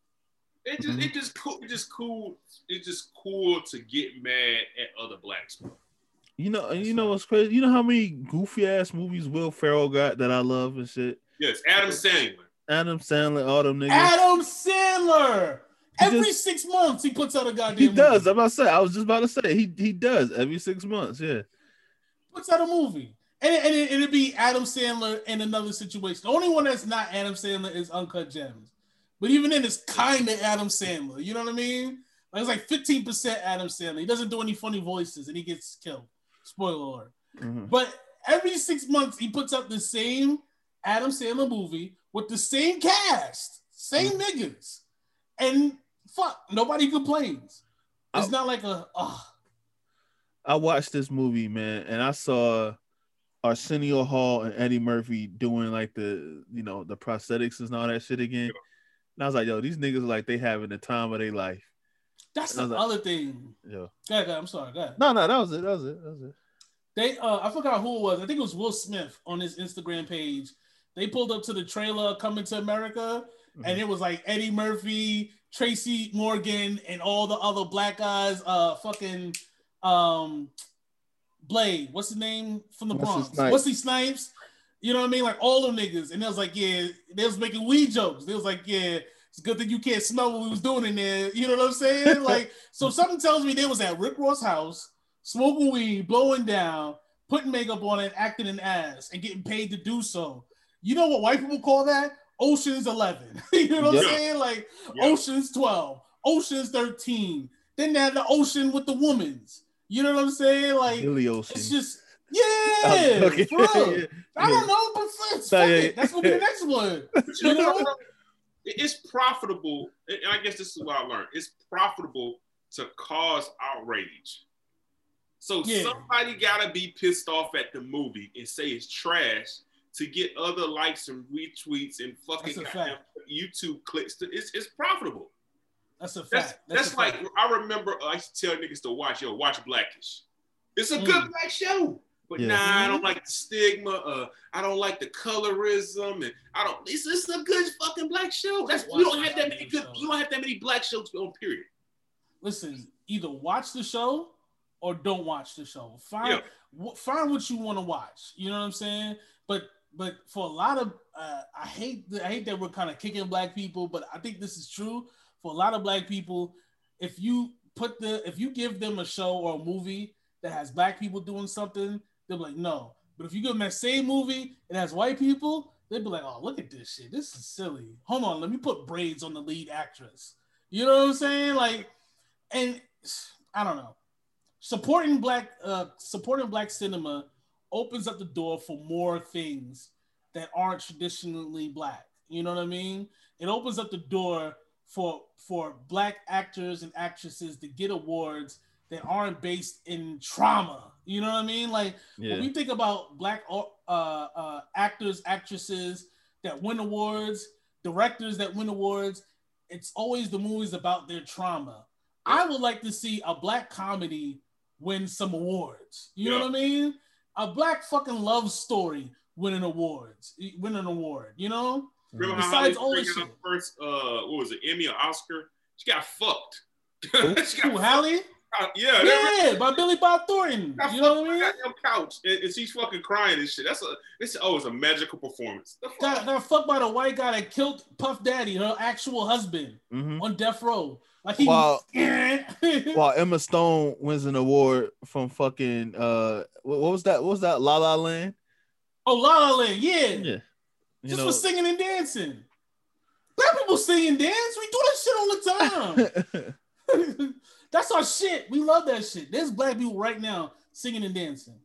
It just, it just cool. It just cool. It's just cool to get mad at other blacks. bro. you know, you know what's crazy? You know how many goofy ass movies Will Ferrell got that I love and shit. Yes, Adam Sandler. Adam Sandler, all them niggas. Adam Sandler. Every just- six months he puts out a goddamn. he does. Movie. I'm about to say. I was just about to say he he does every six months. Yeah. Puts out a movie, And, and it, it'd be Adam Sandler in another situation. The only one that's not Adam Sandler is Uncut Gems. But even then, it's kind of Adam Sandler. You know what I mean? Like it's like 15% Adam Sandler. He doesn't do any funny voices and he gets killed. Spoiler alert. Mhm. But every six months, he puts up the same Adam Sandler movie with the same cast, same niggas. And fuck, nobody complains. It's I- not like a, oh, I watched this movie, man, and I saw Arsenio Hall and Eddie Murphy doing like the you know the prosthetics and all that shit again. And I was like, yo, these niggas like they having the time of their life. that's the like- other thing. Yeah. Go ahead, go ahead, I'm sorry. Go ahead. No, no, that was it. That was it. That was it. They uh I forgot who it was. I think it was Will Smith on his Instagram page. They pulled up to the trailer coming to America, and it was like Eddie Murphy, Tracy Morgan, and all the other black guys, uh fucking um Blade, what's his name from the Bronx? Snipes. Wesley Snipes. You know what I mean? Like all them niggas. And they was like, yeah, they was making weed jokes. They was like, yeah, it's good that you can't smell what we was doing in there. You know what I'm saying? *laughs* Like, so something tells me they was at Rick Ross' house, smoking weed, blowing down, putting makeup on it, acting an ass, and getting paid to do so. You know what white people call that? Ocean's 11. *laughs* you know what Yeah. I'm saying? Like Yeah. Ocean's 12, Ocean's 13. Then they had the ocean with the women's. You know what I'm saying? Like Billy Ocean. it's just *laughs* yeah, joking. for. *laughs* Yeah. I don't know, but fuck, No, yeah. it. That's gonna be the next one. You You know, know? it's profitable, and I guess this is what I learned. It's profitable to cause outrage. So Yeah. somebody gotta be pissed off at the movie and say it's trash to get other likes and retweets and fucking That's a goddamn YouTube clicks. To, it's it's profitable. That's a fact. That's that's, a like fact. I remember I used to tell niggas to watch yo watch Blackish. It's a Mm. good black show. But Yeah. nah, I Mm-hmm. don't like the stigma. Uh, I don't like the colorism, and I don't. It's, it's a good fucking black show. That's you don't have that many good. You don't have that many black shows on period. listen, either watch the show or don't watch the show. Find Yeah. wh- find what you want to watch. You know what I'm saying? But but for a lot of uh, I hate the, I hate that we're kind of kicking black people, but I think this is true for a lot of black people. If you put the if you give them a show or a movie that has black people doing something, they'll be like no. But if you give them that same movie and has white people, they'd be like, oh look at this shit. This is silly. Hold on, let me put braids on the lead actress. You know what I'm saying? Like and I don't know. Supporting black uh supporting black cinema opens up the door for more things that aren't traditionally black. You know what I mean? It opens up the door for for black actors and actresses to get awards that aren't based in trauma. You know what I mean? Like when we think about black uh, uh, actors, actresses that win awards, directors that win awards, it's always the movies about their trauma. I would like to see a black comedy win some awards. You know what I mean? A black fucking love story winning awards, win an award. You know? Remember how Besides Holly all this shit. first uh what was it Emmy or Oscar? She got fucked. *laughs* Who? she got Who, Halle? fucked. Yeah, that- Yeah, by Billy Bob Thornton. got You know what I mean? the goddamn couch and, and she's fucking crying and shit. That's a this oh it's a magical performance. The? Got, got fucked by the white guy that killed Puff Daddy, her actual husband, Mhm. on death row. Like he was, *laughs* While Emma Stone wins an award from fucking uh, what, what was that? What was that? La La Land. oh La La Land, yeah, Yeah. You just know, for singing and dancing. Black people sing and dance. We do that shit all the time. *laughs* *laughs* That's our shit. We love that shit. There's black people right now singing and dancing.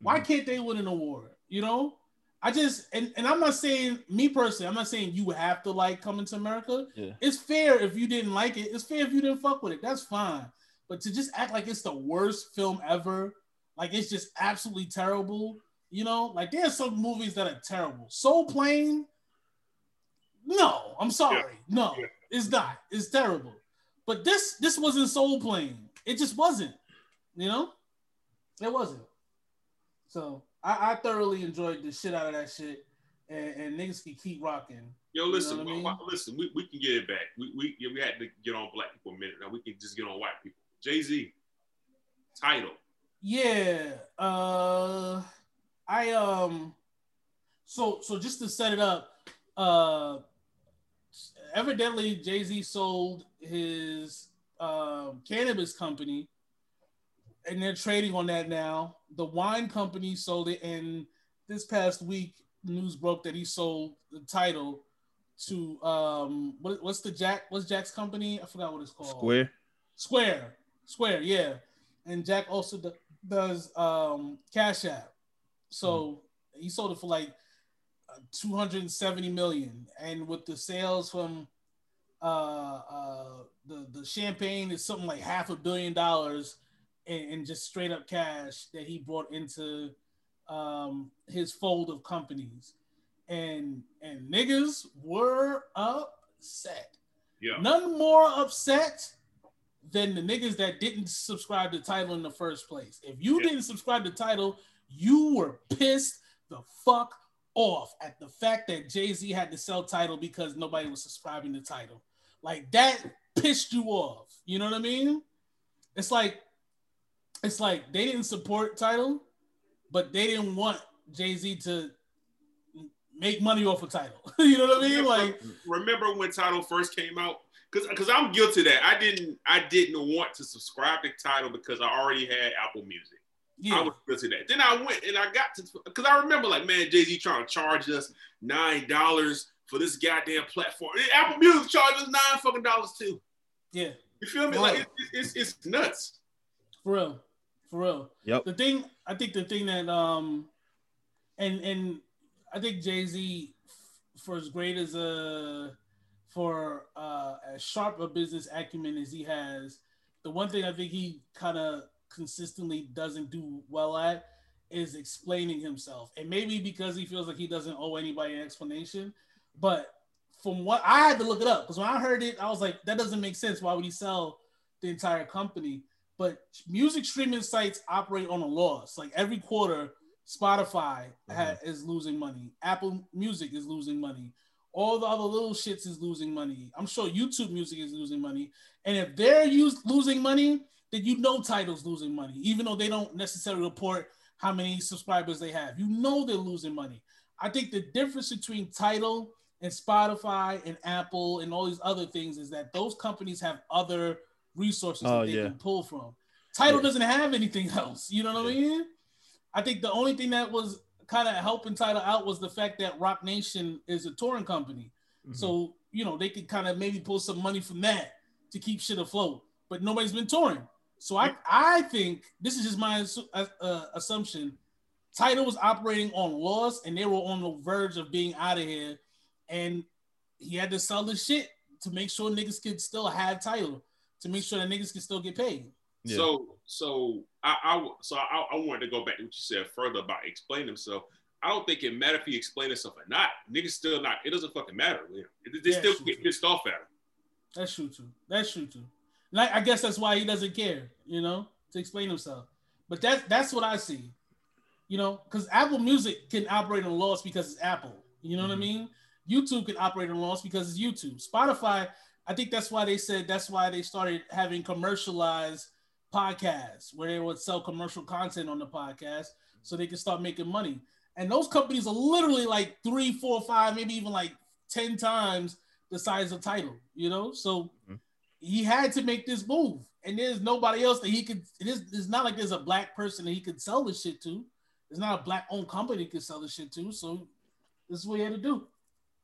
Why Mhm. can't they win an award? You know, I just and, and I'm not saying me personally. I'm not saying you have to like coming to America. Yeah. It's fair if you didn't like it. It's fair if you didn't fuck with it. That's fine. But to just act like it's the worst film ever, like it's just absolutely terrible. You know, like there's some movies that are terrible. Soul Plane. No, I'm sorry. No, Yeah. it's not. It's terrible. But this this wasn't Soul Plane. It just wasn't. You know, it wasn't. So I, I thoroughly enjoyed the shit out of that shit, and, and niggas can keep rocking. Yo, know listen, what I mean? listen. We, we can get it back. We we yeah, we had to get on black people a minute. Now we can just get on white people. Jay Z, Tidal. Yeah. Uh I um so so just to set it up, uh evidently Jay-Z sold his um cannabis company and they're trading on that now. The wine company sold it and this past week, news broke that he sold the Tidal to um what, what's the Jack what's Jack's company? I forgot what it's called. Square. Square. Square, yeah. And Jack also do, does um Cash App. So mm. he sold it for like 270 million and with the sales from uh uh the the champagne is something like half a billion dollars in, in just straight up cash that he brought into um his fold of companies and and niggas were upset. Yeah. None more upset than the niggas that didn't subscribe to Tidal in the first place. If you yeah. didn't subscribe to Tidal, you were pissed the fuck off at the fact that Jay Z had to sell Tidal because nobody was subscribing to Tidal. Like that pissed you off. You know what I mean? It's like it's like they didn't support Tidal, but they didn't want Jay Z to make money off of Tidal. *laughs* you know what I mean? Like remember when Tidal first came out? Because because I'm guilty of that. I didn't I didn't want to subscribe to Tidal because I already had Apple Music. Yeah. I was guilty of that. Then I went and I got to because I remember like man Jay Z trying to charge us nine dollars for this goddamn platform. Apple Music charges nine fucking dollars too. Yeah. You feel me? Like it's, it's, it's nuts. For real. For real. Yep. The thing I think the thing that um and and I think Jay Z, for as great as a for uh, as sharp a business acumen as he has, the one thing I think he kind of consistently doesn't do well at is explaining himself. And maybe because he feels like he doesn't owe anybody an explanation, but from what I had to look it up because when I heard it, I was like, that doesn't make sense. Why would he sell the entire company? But music streaming sites operate on a loss. Like every quarter, Spotify mm-hmm. is losing money. Apple Music is losing money. All the other little shits is losing money. I'm sure YouTube Music is losing money. And if they're use, losing money, then you know Tidal's losing money, even though they don't necessarily report how many subscribers they have. You know they're losing money. I think the difference between Tidal and Spotify and Apple and all these other things is that those companies have other resources oh, that they yeah. can pull from. Tidal yeah. doesn't have anything else. You know what yeah. I mean? I think the only thing that was kind of helping Tidal out was the fact that Roc Nation is a touring company. Mm-hmm. So, you know, they could kind of maybe pull some money from that to keep shit afloat. But nobody's been touring. So I, I think this is just my uh, uh, assumption. Tidal was operating on loss and they were on the verge of being out of here. And he had to sell the shit to make sure niggas could still have Tidal, to make sure that niggas can still get paid. Yeah. So so I, I so I, I wanted to go back to what you said further about explaining himself. I don't think it matter if he explained himself or not. Niggas still not. It doesn't fucking matter. They, they yeah, still get pissed off at him. That's true too. That's true too. Like I guess that's why he doesn't care. You know, to explain himself. But that's that's what I see. You know, because Apple Music can operate on loss because it's Apple. You know mm-hmm. what I mm-hmm. mean? YouTube can operate on loss because it's YouTube. Spotify, I think that's why they said that's why they started having commercialized podcasts where they would sell commercial content on the podcast so they can start making money. And those companies are literally like three, four, five, maybe even like 10 times the size of Tidal, you know? So mm-hmm. he had to make this move. And there's nobody else that he could, it is, it's not like there's a black person that he could sell this shit to. There's not a black owned company he could sell this shit to. So this is what he had to do.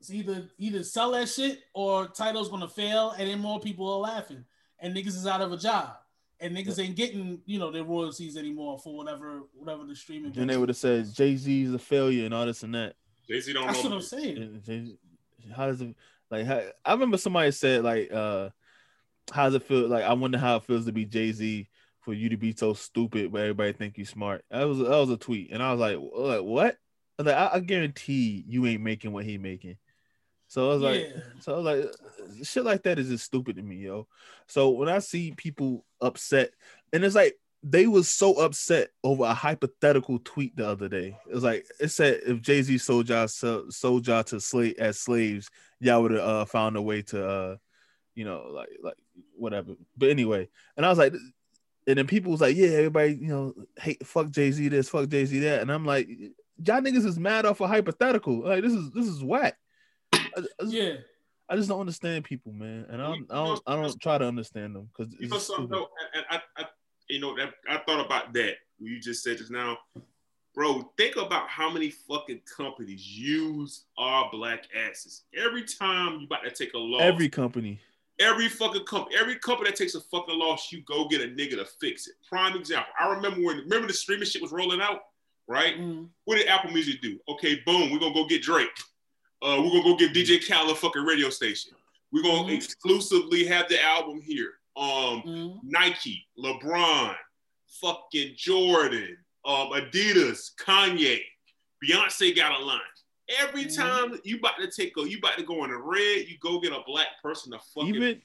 It's either either sell that shit or Tidal's gonna fail and then more people are laughing and niggas is out of a job and niggas ain't getting you know their royalties anymore for whatever whatever the streaming. And they would have said Jay Z's a failure and all this and that. Jay Z don't. That's know what I'm saying. How does it like? How, I remember somebody said like, uh how does it feel? Like I wonder how it feels to be Jay Z for you to be so stupid, but everybody think you smart. That was that was a tweet, and I was like, like what? I was like, I, I guarantee you ain't making what he making. So I was like, yeah. so I was like, shit like that is just stupid to me, yo. So when I see people upset, and it's like they was so upset over a hypothetical tweet the other day. It was like it said if Jay Z sold y'all sold y'all to slave as slaves, y'all would have uh, found a way to, uh, you know, like like whatever. But anyway, and I was like, and then people was like, yeah, everybody, you know, hate fuck Jay Z this, fuck Jay Z that, and I'm like, y'all niggas is mad off a hypothetical. Like this is this is whack. I, I just, yeah. I just don't understand people, man, and I don't, I don't, I don't try to understand them because you know something. No, and, I, I, you know, I thought about that. You just said just now. Bro, think about how many fucking companies use our black asses. Every time you about to take a loss, Every company. every fucking company, every company that takes a fucking loss, you go get a nigga to fix it. Prime example. I remember when remember the streaming shit was rolling out, right? Mm. What did Apple Music do? Okay, boom, we're gonna go get Drake. Uh, we're gonna go get DJ Khaled fucking radio station. We're gonna Mhm. exclusively have the album here. Um, Mm. Nike, LeBron, fucking Jordan, um, Adidas, Kanye, Beyonce got a line. Every Mhm. time you about to take a, you about to go in the red, you go get a black person to fucking Even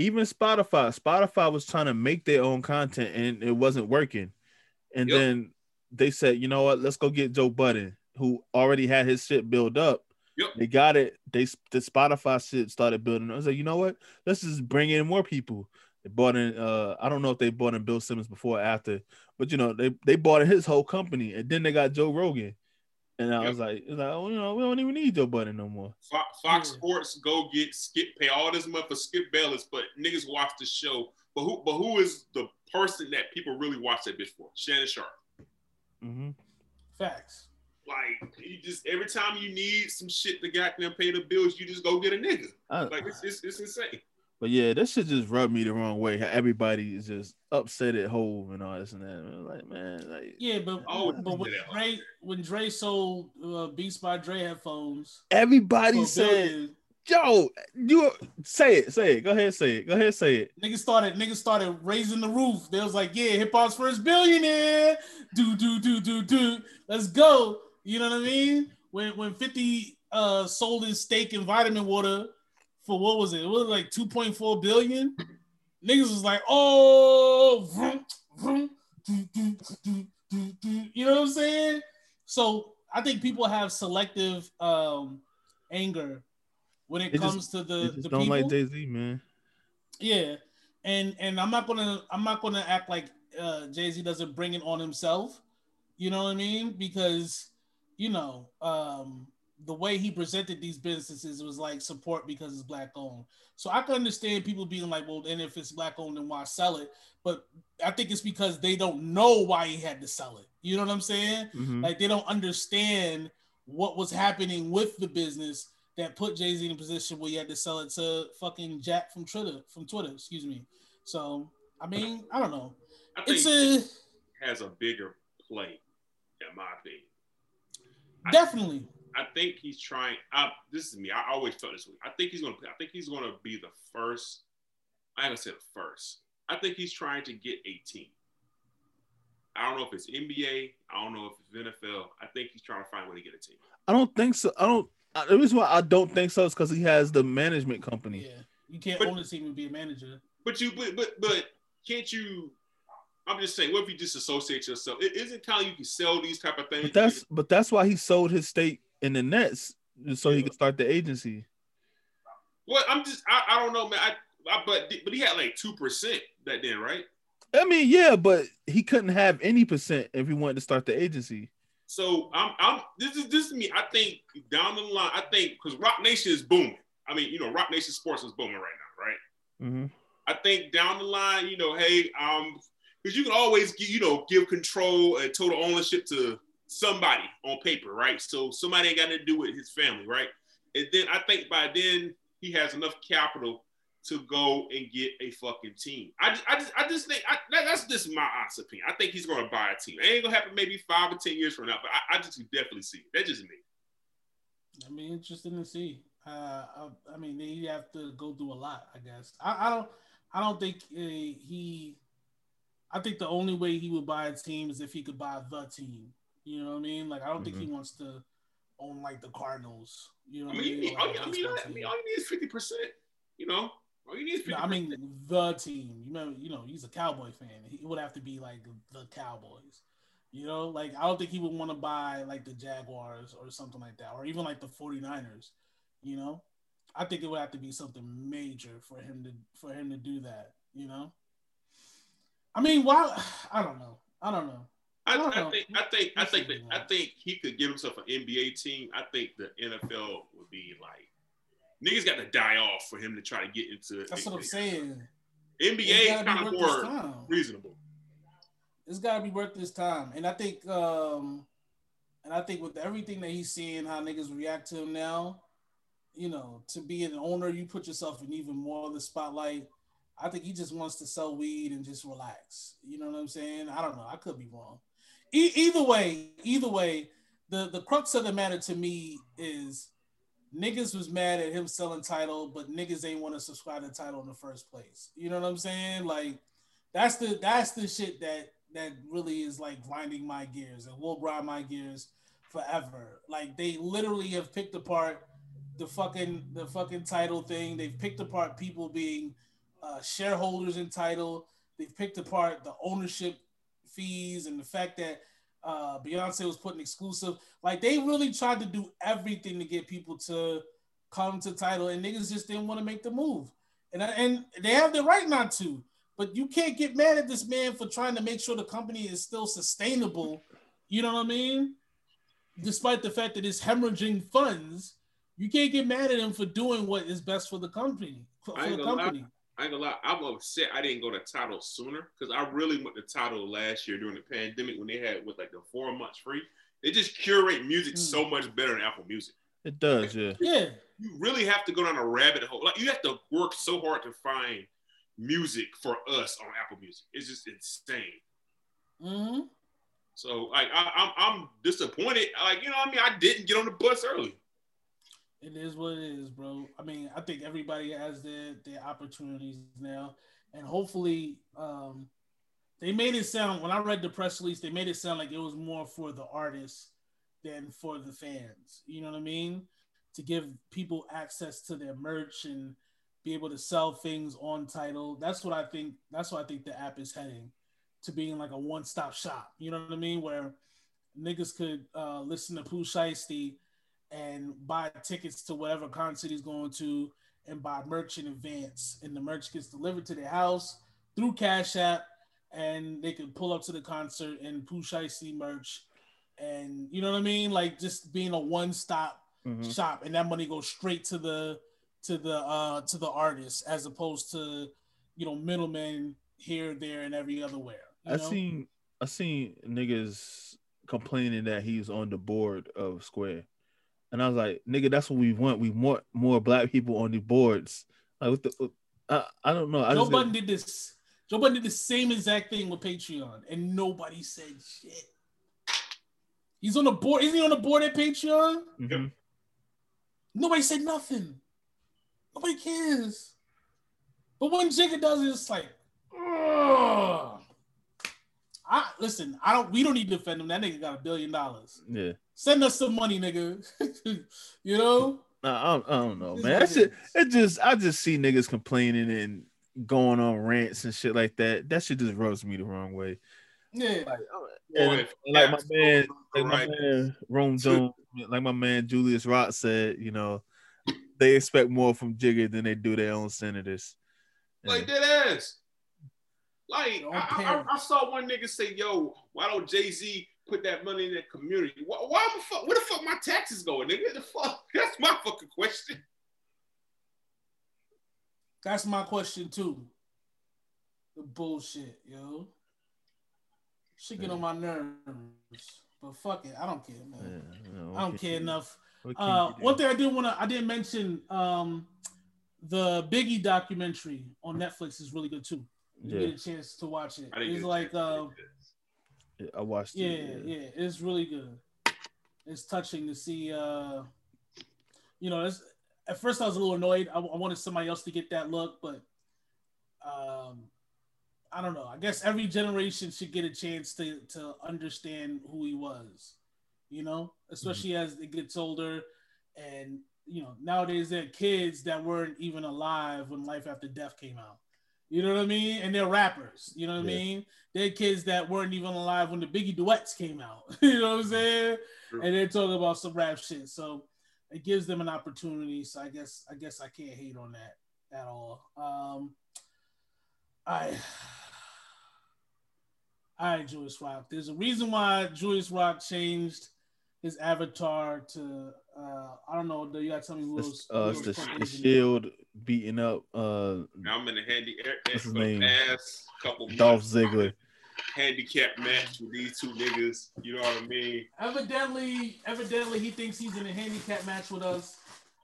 even Spotify. Spotify was trying to make their own content and it wasn't working. And Yep. then they said, you know what, let's go get Joe Budden, who already had his shit built up. Yep. They got it. They the Spotify shit started building. I was like, you know what? Let's just bring in more people. They bought in. Uh, I don't know if they bought in Bill Simmons before or after, but you know they they bought in his whole company, and then they got Joe Rogan. And I Yep. was like, it's like, oh, you know, we don't even need Joe Budden no more. Fo- Fox Yeah. Sports go get Skip, pay all this money for Skip Bayless, but niggas watch the show. But who, but who is the person that people really watch that bitch for? Shannon Sharpe. hmm Facts. Like you just every time you need some shit to goddamn pay the bills, you just go get a nigga. I, Like it's it's, it's insane. But yeah, that shit just rubbed me the wrong way. How everybody is just upset at Hove and all this and that. Man, Like, man, like Yeah, but Oh, but when yeah. Dre when Dre sold uh, Beats by Dre headphones, everybody for a said, billion, "Yo, you say it, say it. Go ahead, say it. Go ahead, say it." niggas started niggas started raising the roof. They was like, yeah, hip hop's first billionaire. Do do do do do. Let's go. You know what I mean? When when 50 uh sold his stake in vitamin water for what was it? It was like 2.4 billion. Niggas was like, oh, vroom, vroom, do, do, do, you know what I'm saying? So I think people have selective um anger when it They just- comes to the, They just the don't people. like Jay Z, man. Yeah, and and I'm not gonna I'm not gonna act like uh, Jay Z doesn't bring it on himself. You know what I mean? Because you know um, the way he presented these businesses was like support because it's black owned. So I can understand people being like, well, then if it's black owned, then why sell it? But I think it's because they don't know why he had to sell it. You know what I'm saying? Mhm. Like they don't understand what was happening with the business that put Jay Z in a position where he had to sell it to fucking Jack from Twitter. From Twitter, excuse me. So I mean, I don't know. I think It's a has a bigger play, in my opinion. I- definitely. I think he's trying. I, this is me. I always felt this way. I think he's gonna. I think he's gonna be the first. I ain't gonna say the first. I think he's trying to get a team. I don't know if it's NBA. I don't know if it's NFL. I think he's trying to find a way to get a team. I don't think so. I don't. I, the reason why I don't think so is because he has the management company. Yeah, you can't But- own a team and be a manager. But you, but but but can't you? I'm just saying. What if you disassociate yourself? It isn't kind of you can sell these type of things. But that's but that's why he sold his stake in the Nets so he could start the agency. Well, I'm just. I, I don't know, man. I, I but but he had like two percent back then, right? I mean, yeah, but he couldn't have any percent if he wanted to start the agency. So I'm, I'm. This is this is me. I think down the line, I think because Roc Nation is booming. I mean, you know, Roc Nation Sports is booming right now, right? Mm-hmm. I think down the line, you know, hey, um, because you can always, gi- you know, give control and total ownership to somebody on paper, right? So somebody ain't got to do with his family, right? And then I think by then he has enough capital to go and get a fucking team. I just, I just, I just think I, that, that's just my honest opinion. I think he's going to buy a team. It ain't gonna happen maybe five or ten years from now, but I, I just definitely see it. That's just me. I mean, interesting to see. Uh, I, I mean, they have to go through a lot, I guess. I, I don't, I don't think uh, he. I think the only way he would buy a team is if he could buy the team. You know what I mean? Like, I don't think he mm-hmm. wants to own like the Cardinals. You know I what mean, you need, Or, all like, you, mean, all, baseball I mean, all you need is fifty percent. You know, oh, all you need is. No, I mean the team. You know, you know, he's a Cowboy fan. He would have to be like the Cowboys. You know, like I don't think he would want to buy like the Jaguars or something like that, or even like the 49ers. You know, I think it would have to be something major for him to for him to do that. You know, I mean, why? *sighs* I don't know. I don't know. I, I don't I think I think I think that. I think he could give himself an NBA team. I think the NFL would be like niggas got to die off for him to try to get into. That's what I'm saying. NBA is kind of more reasonable. It's gotta be worth this time. And I think um and I think with everything that he's seeing, how niggas react to him now, you know, to be an owner, you put yourself in even more of the spotlight. I think he just wants to sell weed and just relax. You know what I'm saying? I don't know. I could be wrong. E- either way, either way, the the crux of the matter to me is niggas was mad at him selling Tidal, but niggas ain't want to subscribe to Tidal in the first place. You know what I'm saying? Like that's the that's the shit that that really is like grinding my gears and will grind my gears forever. Like they literally have picked apart the fucking the fucking Tidal thing. They've picked apart people being uh, shareholders in Tidal. They've picked apart the ownership fees and the fact that uh, Beyonce was putting exclusive. Like they really tried to do everything to get people to come to Tidal, and niggas just didn't want to make the move. And and they have the right not to. But you can't get mad at this man for trying to make sure the company is still sustainable. You know what I mean? Despite the fact that it's hemorrhaging funds, you can't get mad at him for doing what is best for the company. For, for the company. Lie. I ain't gonna lie, I'm upset I didn't go to Tidal sooner because I really went to Tidal last year during the pandemic when they had with like the four months free. They just curate music mm. so much better than Apple Music. It does, yeah. Yeah. You really have to go down a rabbit hole. Like you have to work so hard to find music for us on Apple Music. It's just insane. Mm-hmm. So like I, am I'm, I'm disappointed. Like you know, what I mean, I didn't get on the bus early. It is what it is, bro. I mean, I think everybody has their their opportunities now, and hopefully, um, they made it sound. When I read the press release, they made it sound like it was more for the artists than for the fans. You know what I mean? To give people access to their merch and be able to sell things on Tidal. That's what I think. That's what I think the app is heading to being like a one stop shop. You know what I mean? Where niggas could uh, listen to Pooh Shiesty and buy tickets to whatever concert he's going to and buy merch in advance. And the merch gets delivered to their house through Cash App and they can pull up to the concert and Pooh Shiesty merch. And you know what I mean? Like just being a one stop mm-hmm. shop and that money goes straight to the to the uh to the artist as opposed to you know middlemen here, there, and every other where. I know? seen I seen niggas complaining that he's on the board of Square, and I was like, nigga, that's what we want. We want more black people on the boards. Like, what the, I, I don't know. I Joe Budden did this. Joe Budden did the same exact thing with Patreon, and nobody said shit. He's on the board. Isn't he on the board at Patreon? Mm-hmm. Nobody said nothing. Nobody cares. But when Jigga does it, it's like, Ugh. I listen. I don't. We don't need to defend him. That nigga got a billion dollars. Yeah. Send us some money, nigga. *laughs* you know. Nah, I, don't, I don't know, man. That shit, it just I just see niggas complaining and going on rants and shit like that. That shit just rubs me the wrong way. Yeah. Like, and, and like my man, like my man Rome Jones, like my man Julius Rock said, you know, they expect more from Jigga than they do their own senators. Like that ass. Like I, I, I, saw one nigga say, "Yo, why don't Jay Z put that money in that community? Why, why, the fuck? Where the fuck my taxes going, nigga? The fuck? *laughs* That's my fucking question. That's my question too. The bullshit, yo. She get on my nerves, but fuck it, I don't care, man. Yeah, no, I don't care enough uh, one thing I did want to, I didn't mention um, the Biggie documentary on Netflix is really good too. You yeah. get a chance to watch it. It's like, uh, yeah, I watched yeah, it. Yeah, yeah, it's really good. It's touching to see. Uh, you know, at first I was a little annoyed. I, I wanted somebody else to get that look, but um, I don't know. I guess every generation should get a chance to to understand who he was you know, especially mm-hmm. as it gets older. And, you know, nowadays there are kids that weren't even alive when Life After Death came out. You know what I mean? And they're rappers. You know what yeah. I mean? They're kids that weren't even alive when the Biggie duets came out. *laughs* you know what I'm saying? True. And they're talking about some rap shit. So it gives them an opportunity. So I guess I guess I can't hate on that at all. Um I all right, Julius Rock. There's a reason why Julius Rock changed his avatar to uh I don't know. Do you got to tell me who was? Uh, it's the, the shield beating up. Uh, I'm in the handy what's his name? Ass, couple Dolph Ziggler. handicap match with these two niggas. You know what I mean? Evidently, evidently, he thinks he's in a handicap match with us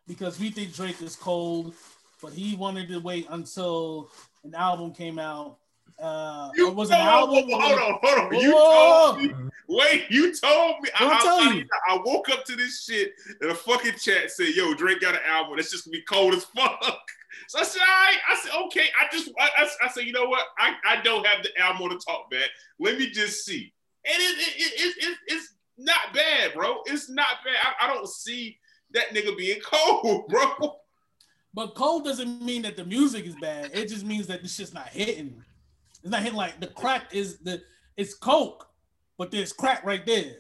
because we think Drake is cold, but he wanted to wait until an album came out. Uh, You, was an album? hold on, hold on. You Whoa. told me. Wait, you told me. I, I I, you? I, woke up to this shit and a fucking chat said, "Yo, Drake got an album. That's just gonna be cold as fuck." *laughs* So I said, "All right." I said, "Okay." I just, I, I, said, "You know what? I, I don't have the album to talk back. Let me just see." And it, it, it, it, it it's not bad, bro. It's not bad. I, I don't see that nigga being *laughs* cold, bro. But cold doesn't mean that the music is bad. It just means that this shit's not hitting. It's not hitting like the crack is the it's coke, but there's crack right there.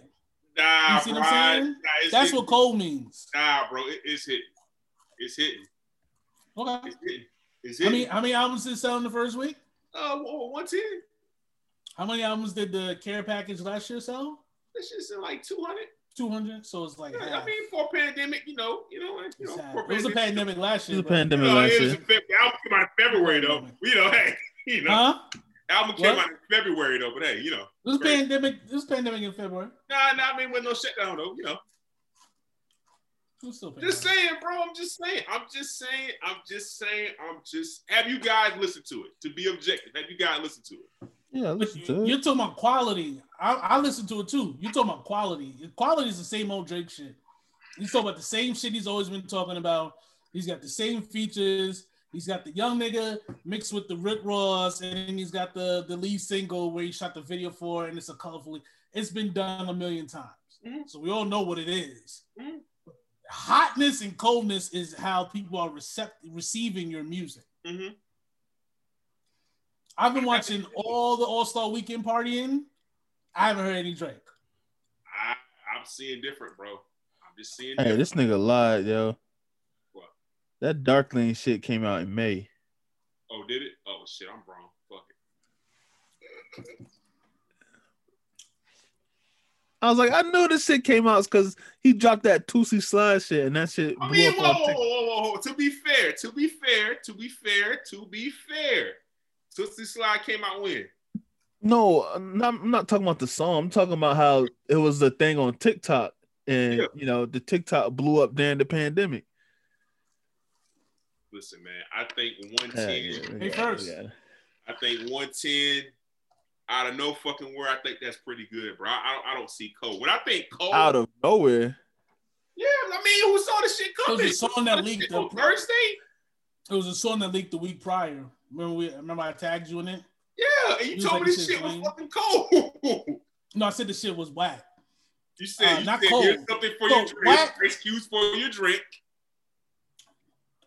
Nah, You see bro. what I'm saying? Nah, That's hitting. what cold means. Nah, bro. It, it's hitting. It's hitting. Okay. It's hitting. It's How many how many albums did it sell in the first week? Uh, one ten. How many albums did the care package last year sell? That shit's in like two hundred. Two hundred. So it's like Yeah, half. I mean, for a pandemic, you know, you know, you It's know, for it was a pandemic last year It was a bro. You pandemic know, last it was year. in Feb- the album came out in February though. You know, *laughs* hey, you know, Huh? Album came What? out in February though. But hey, you know, This was Great. pandemic. this pandemic in February. nah, nah. I mean, with no shutdown though. You know, It still just saying, bro. I'm just saying. I'm just saying. I'm just saying. I'm just. Have you guys listened to it? To be objective, have you guys listened to it? Yeah, listen you- to it. you're talking about quality. I, I listen to it too. You're talking about quality. Quality is the same old Drake shit. He's talking about the same shit he's always been talking about. He's got the same features. He's got the young nigga mixed with the Rick Ross, and then he's got the the lead single where he shot the video for, and it's a colorful. It's been done a million times, Mhm. so we all know what it is. Mhm. Hotness and coldness is how people are recept- receiving your music. Mm-hmm. I've been watching all the All Star Weekend partying. I haven't heard any Drake. I, I'm seeing different, bro. I'm just seeing. Hey, different. this nigga lied, yo. That Dark Lane shit came out in May. Oh, did it? Oh shit, I'm wrong. Fuck it. I was like, I knew this shit came out because he dropped that Toosie Slide shit, and that shit I blew mean, up whoa, whoa, whoa, whoa, whoa. To be fair, to be fair, to be fair, to be fair. Toosie Slide came out when? No, I'm not, I'm not talking about the song. I'm talking about how it was the thing on TikTok, and Yeah. you know the TikTok blew up during the pandemic. Listen, man, I think Yeah, 110. yeah, Hey, yeah, first. yeah. I think 110 out of no fucking where. I think that's pretty good, bro. I, I, don't, I don't see Cole. When I think Cole, Out of nowhere, yeah, I mean, who saw this shit coming? It was a song that leaked the- on Thursday. It was a song that leaked the week prior. Remember we remember I tagged you in it? Yeah, and you He told like, me this this shit was fucking cold. *laughs* No, I said the shit was whack. you said, Uh, you not said cold. here's something for So, your drink. whack- Excuse for your drink.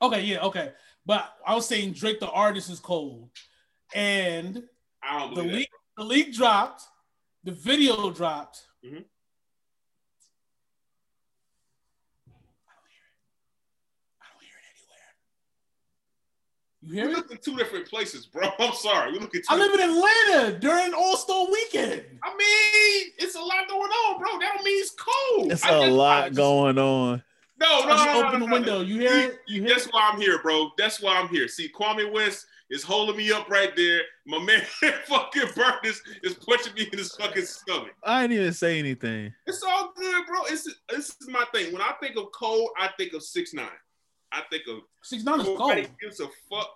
Okay, yeah, okay. But I was saying Drake the artist is cold. And I don't the leak the leak dropped, the video dropped. Mhm. I don't hear it. I don't hear it anywhere. You hear it? We look in two different places, bro. *laughs* I'm sorry. We look at. I live in Atlanta during All Star Weekend. I mean, it's a lot going on, bro. That don't mean it's cold. it's I a just- lot just- going on. No, no, no, no, open the window. You hear it? You hear That's it? why I'm here, bro. That's why I'm here. See, Kwame West is holding me up right there. My *laughs* man, fucking Burns, is punching me in his fucking stomach. I didn't even say anything. It's all good, bro. It's this is my thing. When I think of cold, I think of six nine. I think of Six nine is cold. gives a fuck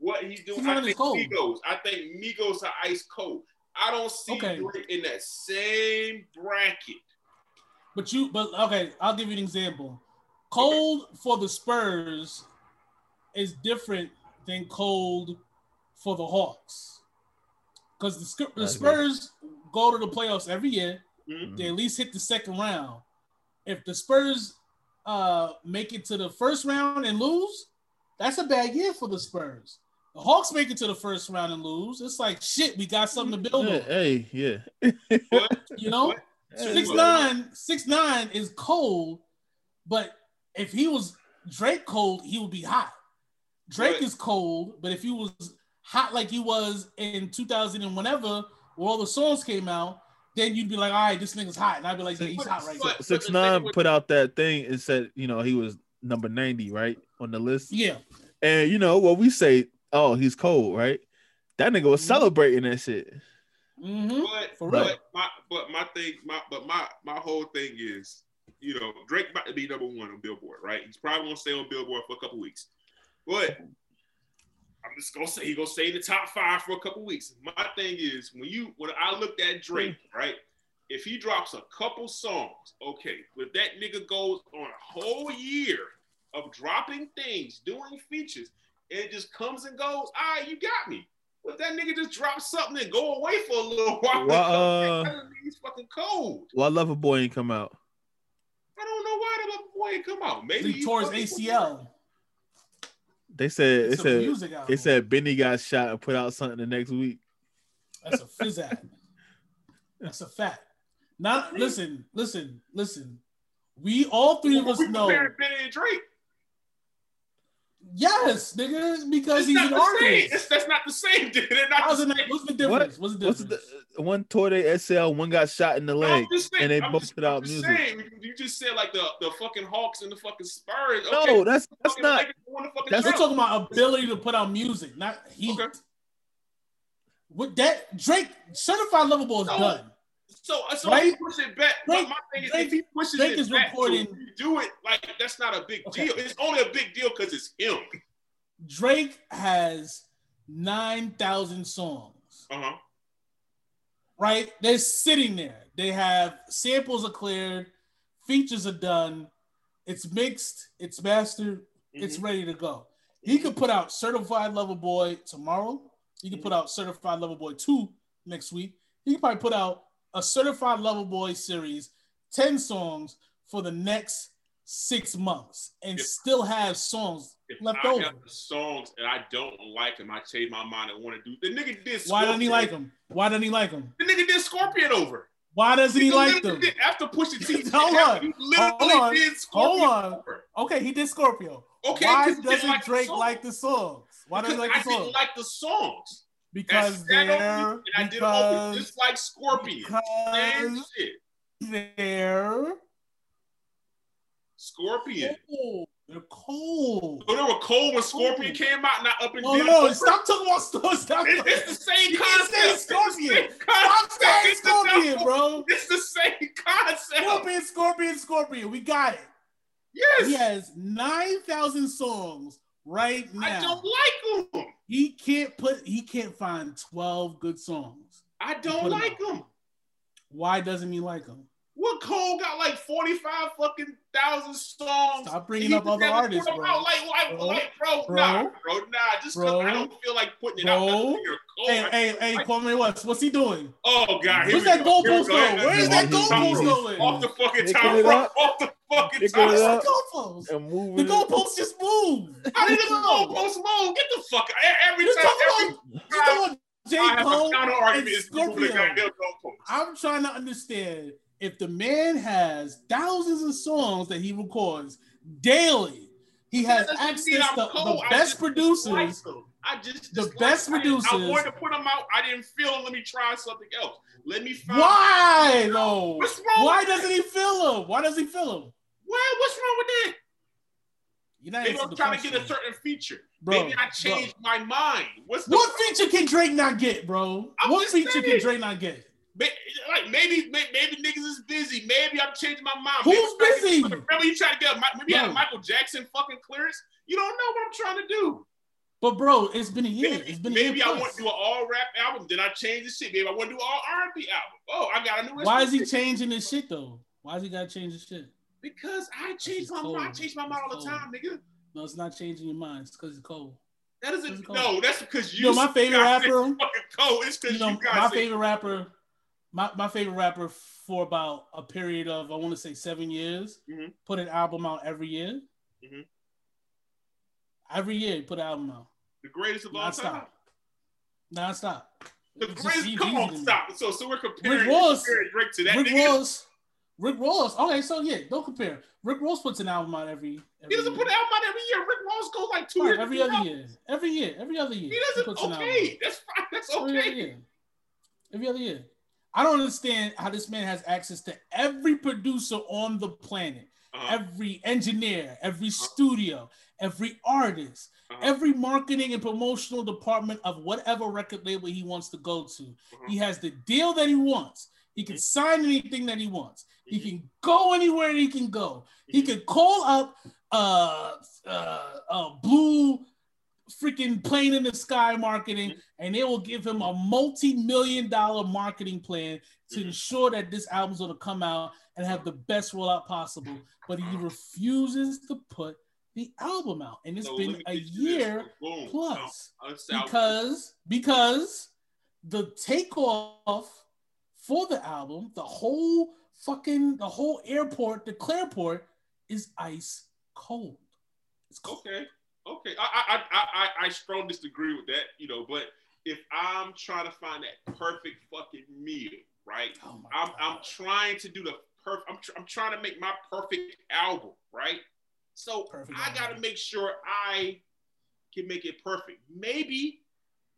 what he's doing. 6ix9ine I is think cold. Migos. I think Migos are ice cold. I don't see Okay. In that same bracket. But you, but okay, I'll give you an example. Cold for the Spurs is different than cold for the Hawks, because the, the Spurs go to the playoffs every year. Mhm. They at least hit the second round. If the Spurs uh, make it to the first round and lose, that's a bad year for the Spurs. The Hawks make it to the first round and lose. It's like shit. We got something to build Yeah, on. hey, yeah. You know. What? Six What? nine, six nine is cold, but if he was Drake cold, he would be hot. Drake Right. is cold, but if he was hot like he was in 2000 and whenever, where all the songs came out, then you'd be like, all right, this nigga's hot. And I'd be like, yeah, he's hot right now. Six the nine put out that thing and said, you know, he was number ninety, right, on the list. Yeah. And you know what we say? Oh, he's cold, right? That nigga was Mhm. celebrating that shit. Mm-hmm. But For real. but my but my thing my but my my whole thing is you know Drake about to be number one on Billboard, right? He's probably gonna stay on Billboard for a couple weeks, but I'm just gonna say he's gonna stay in the top five for a couple weeks. My thing is when you when I looked at Drake, right? If he drops a couple songs, okay, if that nigga goes on a whole year of dropping things, doing features, and it just comes and goes, all right, you got me. But that nigga just drops something and go away for a little *laughs* while. Well, *laughs* uh, that doesn't mean he's fucking cold. Well, Lover Boy ain't come out. I don't know why the boy ain't come out. Maybe He tore his ACL. They said It's it said music album. it said Benny got shot and put out something the next week. That's a fizzat. That's a fact. Not listen, listen, listen. We all three of us We know. comparing Benny and Drake. Yes, nigga, because It's he's not an the artist. It's, that's not the same. *laughs* dude. They're not How's the it what's the difference? What's the What's difference? the one tore their ACL, one got shot in the leg, I'm saying- and they I'm both just- put I'm out just music. saying, you just said like the, the fucking Hawks and the fucking Spurs. No, Okay, that's that's not. Lakers won the fucking that's- We're talking about ability to put out music, not heat. Okay. With that, Drake certified lover boy is No. done. So, so Right? if push it back. my- thing is, Drake- if he pushes Drake it is back reporting- to do it, like that's not a big Okay. deal. It's only a big deal because it's him. Drake has nine thousand songs. Uh huh. right? They're sitting there. They have samples are cleared, features are done, it's mixed, it's mastered, it's Mm-hmm. ready to go. He could put out Certified Lover Boy tomorrow. He could put out Certified Lover Boy 2 next week. He could probably put out a Certified Lover Boy series, 10 songs for the next six months and If- still have songs left I over. songs and I don't like him, I change my mind and want to do. The nigga did. Why doesn't he like him? Why doesn't he like him? The nigga did Scorpion over. Why doesn't he like them? did- after pushing T. *laughs* Hold on. He literally Hold on. did Scorpion Hold on. over. Okay, he did Scorpio. Okay, why doesn't like Drake song. like the songs? Why doesn't he like I the didn't like the songs. Because they're over, and I did it over because, just like Scorpion. Same shit. they're Scorpion. cold. They're cold. So oh, they were cold when Scorpion came out, not up and down. no, stop talking about stores. Stop. It's, it's the same You concept. Scorpion. It's the same Stop saying Scorpion, bro. It's the same concept. Scorpion, Scorpion, Scorpion. We got it. Yes. He has nine thousand songs right now. I don't like him. He can't put. He can't find twelve good songs. I don't like out. him. Why doesn't he like them? What Cole got like 45 fucking thousand songs. Stop bringing up other artists, them bro. out Like, like, Bro. like, bro, Bro. nah, bro, nah. Just because Bro. I don't feel like putting it Bro. out. doesn't mean you're Hey, I- hey, hey, like- Kwame West, what's he doing? Oh God, Where's that go. Goalpost go. going? Where is that He- he- goalpost going? Off the fucking Picking top rope. Off the fucking Picking top Where's rope. the goalpost? and moving. The goalpost just moved. How did the goalpost move? Get the fuck out. Every You're time, talking every about, you're talking about J. I Cole and argument. It's moving the Scorpio. I'm trying to understand if the man has thousands of songs that he records daily. He has That doesn't mean access to the best producers. Them. I just The best them. I didn't- I wanted to put them out. I didn't feel them. Let me try something else. Let me find. Why though? What's wrong? Why doesn't he fill him? Why does he fill him? Why? What's wrong with that? You're not Maybe I'm the trying to get a certain feature. Bro, Maybe I bro. changed my mind. What's What feature can Drake not get, bro? I'm what feature saying. can Drake not get? May- Like maybe, may- maybe niggas is busy. Maybe I'm changing my mind. Who's Maybe to busy? get- Remember you trying to get maybe I No. have Michael Jackson fucking clearance. You don't know what I'm trying to do. But bro, it's been a year. Maybe, it's been a maybe year I want to do an all rap album. Then I change the shit. Maybe I want to do all R&B album. Oh, I got a new. Why is he changing his shit though? Why is he gotta change his shit? Because I change my cold. mind. I change my mind all the time, nigga. No, it's not changing your mind. It's because it's cold. That isn't. cold. No, that's because you. *laughs* You know, my favorite rapper- cold. It's because You you, know, guys. my favorite rapper, my, my favorite rapper for about a period of I want to say seven years, Mhm. put an album out every year. Mhm. Every year, he put an album out. the greatest of all Non time. stop. Non stop. The greatest. Come on, stop. So, so we're comparing, Rick Ross- Drake to that Rick nigga. Ross. Rick Ross. Okay, so yeah, don't compare. Rick Ross puts an album out every. every He doesn't year. put an album out every year. Rick Ross goes like two Right, years. every other albums. year. Every year. Every other year. He doesn't. album. Okay, that's fine. That's okay. Every other year. Every other year. I don't understand how this man has access to every producer on the planet. Uh-huh. every engineer, every studio, every artist, Uh-huh. every marketing and promotional department of whatever record label he wants to go to. Uh-huh. He has the deal that he wants. He can Mhm. sign anything that he wants. He can go anywhere he can go. He can call up uh uh, uh blue freaking plane in the sky marketing and they will give him a multi-million dollar marketing plan to ensure that this album's going to come out and have the best rollout possible but he refuses to put the album out and it's So been a get you this. year plus Now, let's say I- because because the takeoff for the album, the whole fucking the whole airport, the Clareport is ice cold. It's cold. Okay, okay. I I I I, I strongly disagree with that, you know. But if I'm trying to find that perfect fucking meal, right? Oh I'm I'm trying to do the perfect. I'm tr- I'm trying to make my perfect album, right? So Perfect I got to make sure I can make it perfect. Maybe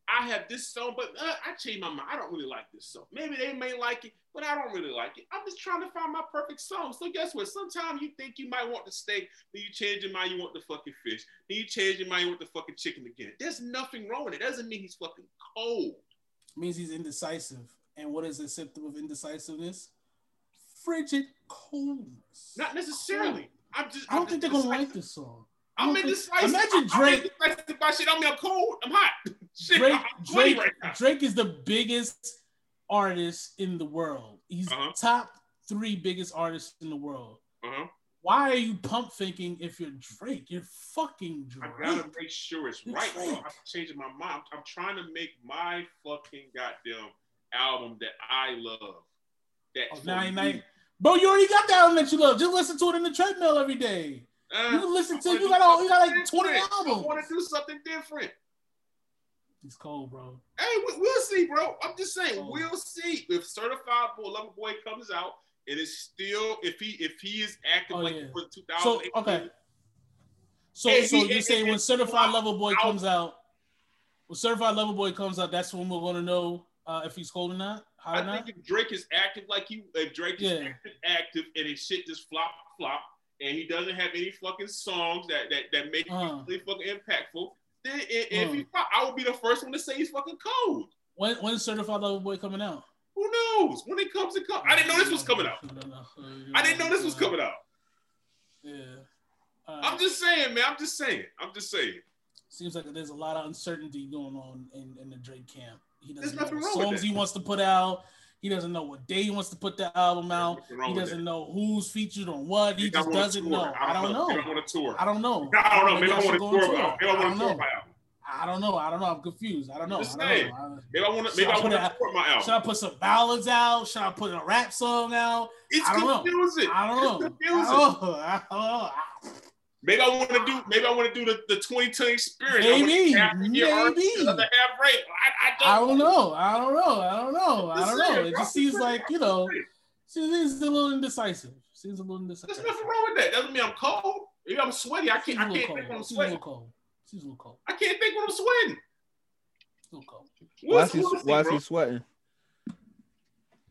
I have this song, but uh, I changed my mind. I don't really like this song. Maybe they may like it, but I don't really like it. I'm just trying to find my perfect song. So guess what? Sometimes you think you might want the steak, then you change your mind, you want the fucking fish. Then you change your mind, you want the fucking chicken again. There's nothing wrong with it. Doesn't mean he's fucking cold. means he's indecisive. And what is a symptom of indecisiveness? Frigid coldness. Not necessarily. I'm just. I don't think they're gonna like this song. I I'm don't think- indecisive. Imagine I'm- I'm Drake. indecisive shit. I'm cold. I'm hot. *laughs* Shit, Drake, I'm Drake, right. Drake is the biggest artist in the world. He's Uh-huh. top three biggest artists in the world. Uh-huh. Why are you pump thinking if you're Drake? You're fucking Drake. I Drake. gotta make sure it's You're right. Drake. I'm changing my mind. I'm, I'm trying to make my fucking goddamn album that I love. That Oh, now, now, bro, you already got the album that you love. Just listen to it in the treadmill every day. Uh, You can listen to. You got all. You got like twenty different. I want to do something different. He's cold, bro. Hey, we, we'll see, bro. I'm just saying, we'll see if Certified Bull Lover Boy comes out and it's still if he if he is active Oh, like yeah. was in So okay. So so he- you're hey, saying when Certified Lover Boy I'll- comes out, when Certified Lover Boy comes out, that's when we're gonna know uh, if he's cold or not, or I not. think if Drake is active like he, if Drake is Yeah. active, active, and his shit just flop, flop, and he doesn't have any fucking songs that that, that make Uh. really fucking impactful, then if he I would be the first one to say he's fucking cold. When when's Certified Lover Boy coming out? Who knows? When it comes, it comes. I didn't know this was coming out. I didn't know this was coming out. Yeah. Uh, I'm just saying, man. I'm just saying. I'm just saying. seems like there's a lot of uncertainty going on in, in the Drake camp. He There's doesn't know nothing what songs he wants to put out. He doesn't know what day he wants to put the album out. There's He doesn't know who's featured on what. He just doesn't know. I don't know. I a tour. I don't know. I don't know. Maybe I want to tour. Maybe I want don't to tour know. my album. I don't know. I don't know. I'm confused. I don't know. Just I don't know. Maybe I want to. Should Maybe I I want to tour my Should I put some ballads out? Should I put a rap song out? It's I don't know. I don't know. It's confusing. I don't know. I don't know. Maybe I want to do. Maybe I want to do the, the 2010 experience. Maybe, I want to get maybe. artists, the half rate. I, I I don't. don't know. I don't know. I don't know. I don't know. saying, It just seems like you know, seems a little indecisive. Seems a little indecisive. There's nothing wrong with that. Doesn't mean I'm cold. Maybe I'm sweaty. I can't. a I little can't think when I'm cold. Seems a sweating. little cold. Seems a little cold. I can't think when I'm sweating. A little cold. Why is he, see, we'll see, why is he sweating?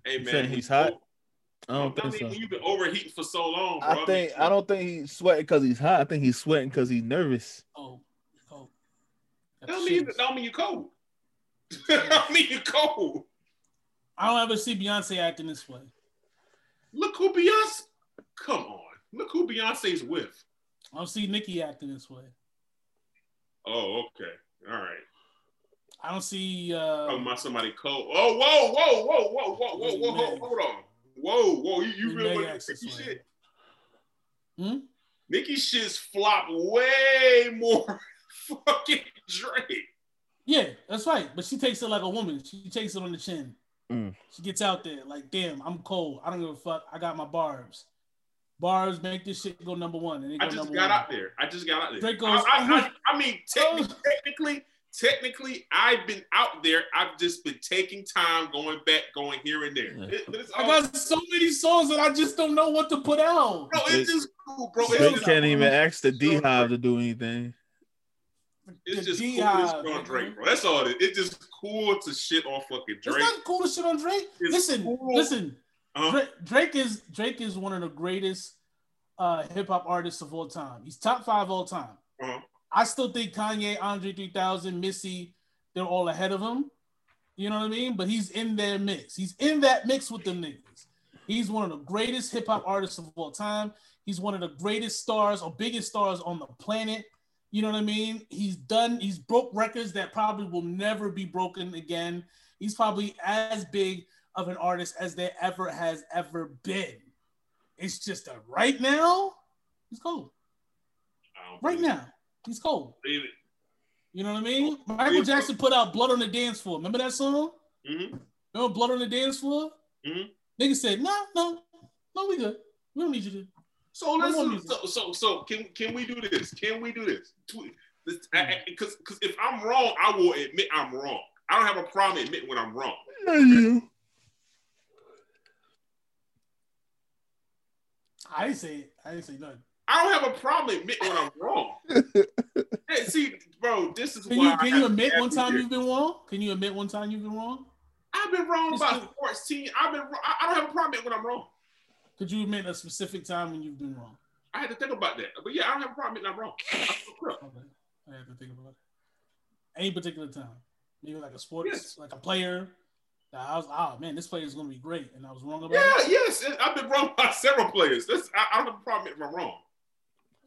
Hey man, he's hot? I don't think mean, so. when you've been overheating for so long, bro. I think mean, I don't think he's sweating because he's hot. I think he's sweating because he's nervous. Oh, cold. That don't mean, that don't mean you cold. *laughs* that don't mean you cold. I don't ever see Beyonce acting this way. Look who Beyonce. Come on. Look who Beyonce's with. I don't see Nicki acting this way. Oh, okay. All right. I don't see. Talking Uh, about somebody cold. Oh, whoa, whoa, whoa, whoa, whoa, whoa, whoa, whoa, Meg. hold on. Whoa, whoa, you, you really want acts to this Nicki way. shit? Hmm? Nicki shit's flop way more *laughs* fucking Drake. Yeah, that's right. But she takes it like a woman. She takes it on the chin. Mm. She gets out there like, damn, I'm cold. I don't give a fuck. I got my barbs. Barbs make this shit go number one. And they go I just number got one. out there. I just got out there. Drake goes, I, I, I, I mean, *laughs* Oh. technically, technically, technically, I've been out there. I've just been taking time, going back, going here and there. Yeah. It- but it's I got so many songs that I just don't know what to put out. bro, it's just cool, bro. It's just, can't even ask the so D Hive to do anything. it's The just cool D-Hive, to shit on. Drake, bro. That's all it is. It's just cool to shit on fucking Drake. It's not cool to shit on Drake. It's listen, cool. listen. Uh-huh. Drake, Drake is Drake is one of the greatest uh, hip hop artists of all time. He's top five all time. Uh-huh. I still think Kanye, Andre 3000, Missy, they're all ahead of him. You know what I mean? But he's in their mix. He's in that mix with them niggas. He's one of the greatest hip hop artists of all time. He's one of the greatest stars or biggest stars on the planet. You know what I mean? He's done, he's broke records that probably will never be broken again. He's probably as big of an artist as there ever has ever been. It's just that right now, he's cold. Right now, he's cold. it. You know what I mean? Michael Jackson put out Blood on the Dance Floor. Remember that song? Mhm. Remember Blood on the Dance Floor? Mhm. Niggas said, no, no, no, we good. We don't need you to. So No let's so, so so so can can we do this? Can we do this? Because Mm. because if I'm wrong, I will admit I'm wrong. I don't have a problem admitting when I'm wrong. Yeah, you. I didn't say it. I didn't say nothing. I don't have a problem admitting when I'm wrong. *laughs* Hey, see, bro, this is Can why you can have you admit one time year. you've been wrong? Can you admit one time you've been wrong? I've been wrong Just about sports team. I've been. wrong- I I don't have a problem admitting when I'm wrong. Could you admit a specific time when you've been wrong? I had to think about that, but yeah, I don't have a problem admitting I'm wrong. I feel. Okay. I have to think about it. Any particular time. Maybe like a sports, Yes. like a player. I was, oh man, this player is gonna be great, and I was wrong about Yeah, it. yes, I've been wrong *laughs* by several players. That's, I, I don't have a problem admitting I'm wrong.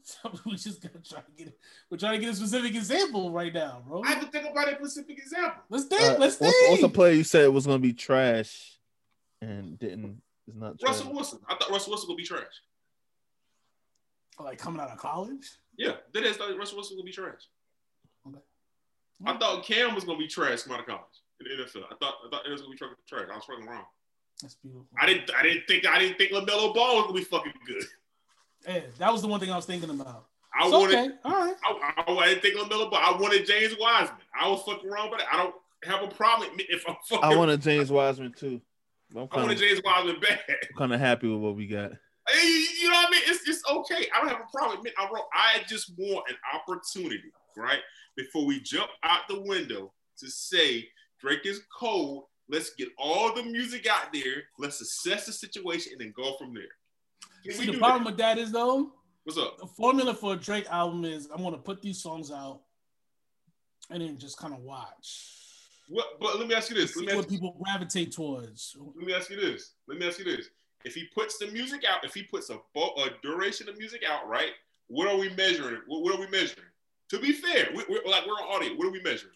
*laughs* So we just gotta try to get it. We're trying to get a specific example right now, bro. I have to think about a specific example. Let's think. Uh, let's what's, think. what's a player you said was gonna be trash and didn't is not trash? Russell Wilson. I thought Russell Wilson would be trash. like coming out of college. Yeah, I thought Russell Wilson would be trash. Okay. I thought Cam was gonna be trash coming out of college in the NFL. I thought I thought it was gonna be trash. I was fucking wrong. That's beautiful. I didn't I didn't think I didn't think Lamelo Ball was gonna be fucking good. Yeah, that was the one thing I was thinking about. I It's wanted okay. All right. I, I, I didn't think Lamelo Ball. I wanted James Wiseman. I was fucking wrong, but I don't have a problem *laughs* if I'm fucking. I wanted James Wiseman too. I'm I kind wanted of James Wiseman bad. kind of happy with what we got. Hey, you, you know what I mean? It's it's okay. I don't have a problem. admitting I'm wrong. I just want an opportunity, right? Before we jump out the window to say Drake is cold. Let's get all the music out there. Let's assess the situation and then go from there. See, the problem that? with that is though, What's up? the formula for a Drake album is I'm gonna put these songs out and then just kind of watch. What? But let me ask you this. Let me what ask, people gravitate towards. let me ask you this. Let me ask you this. If he puts the music out, if he puts a, a duration of music out, right? What are we measuring? What, what are we measuring? To be fair, we, we're like we're on audio. What are we measuring?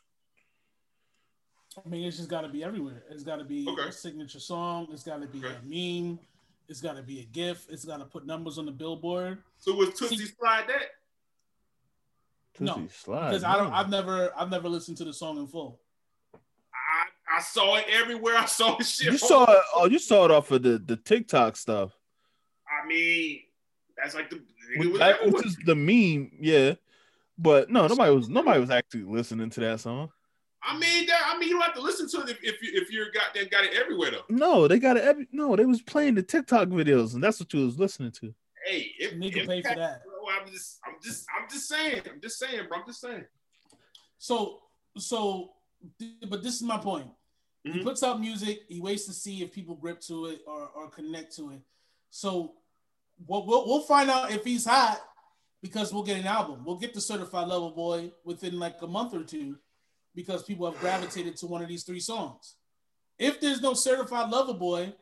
I mean, it's just got to be everywhere. It's got to be Okay. a signature song. It's got to be Okay. a meme. It's got to be a GIF. It's got to put numbers on the billboard. So was Toosie See- Slide that? No, slide, Because I don't. I've never. I've never listened to the song in full. I, I saw it everywhere. *laughs* I saw the shit. You saw it. Oh, you saw it off of the the TikTok stuff, I mean, that's like the. It which, was I- which is the meme. Yeah, but no, nobody was nobody was actually listening to that song. I mean, that, I mean, you don't have to listen to it if, if you if you're goddamn got it everywhere though. No, they got it. Every, no, they was playing the TikTok videos, and that's what you was listening to. Hey, if, You need to pay for that. Bro, I'm just, I'm just, I'm just saying, I'm just saying, bro. I'm just saying. So, so, but this is my point. He Mhm. puts out music. He waits to see if people grip to it or, or connect to it. So, we'll, we'll we'll find out if he's hot because we'll get an album. We'll get the certified lover boy within like a month or two because people have gravitated to one of these three songs. If there's no certified lover boy,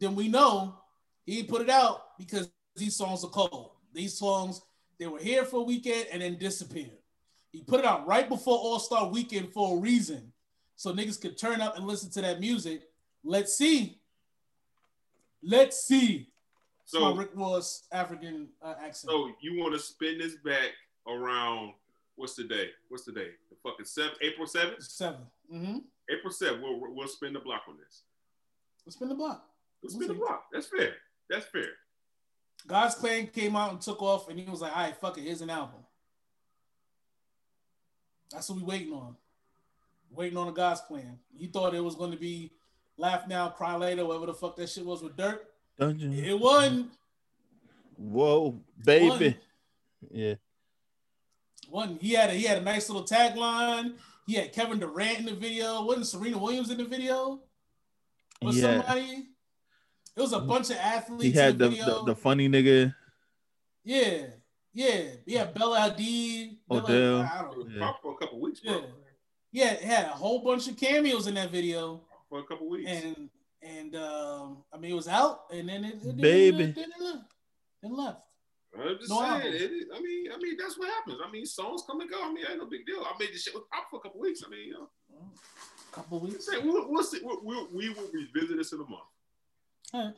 then we know he put it out because these songs are cold. These songs they were here for a weekend and then disappeared. He put it out right before All Star Weekend for a reason, so niggas could turn up and listen to that music. Let's see. Let's see. So, Rick Ross African uh, accent. so you want to spin this back around? What's the day? What's the day? The fucking seventh, April seventh. 7 Mm-hmm. April seventh. We'll we'll spin the block on this. Let's spin the block. We'll We'll the block. That's fair. That's fair. God's Plan came out and took off, and he was like, "All right, fuck it, here's an album." That's what we waiting on. Waiting on a God's Plan. He thought it was going to be Laugh Now, Cry Later, whatever the fuck that shit was with Durk. Dungeon. It wasn't. Whoa, baby. One. Yeah. One, he had a he had a nice little tagline. He had Kevin Durant in the video. Wasn't Serena Williams in the video? Was Yeah. somebody? It was a bunch of athletes. He had in the, the, video. the, the funny nigga. Yeah, yeah, yeah. Bella Hadid, Bella- Odell. I don't know. Yeah. For a couple weeks, bro. Yeah. Yeah, it had a whole bunch of cameos in that video, For a couple weeks. and and um, I mean it was out, and then it, it Baby. it, it, it, it left. I'm just No saying. album. I mean, I mean, that's what happens. I mean, songs come and go. I mean, ain't no big deal. I made this shit with pop for a couple weeks. I mean, you know, couple weeks. say we'll, we'll see. We'll, we'll, we will revisit this in a month. All right.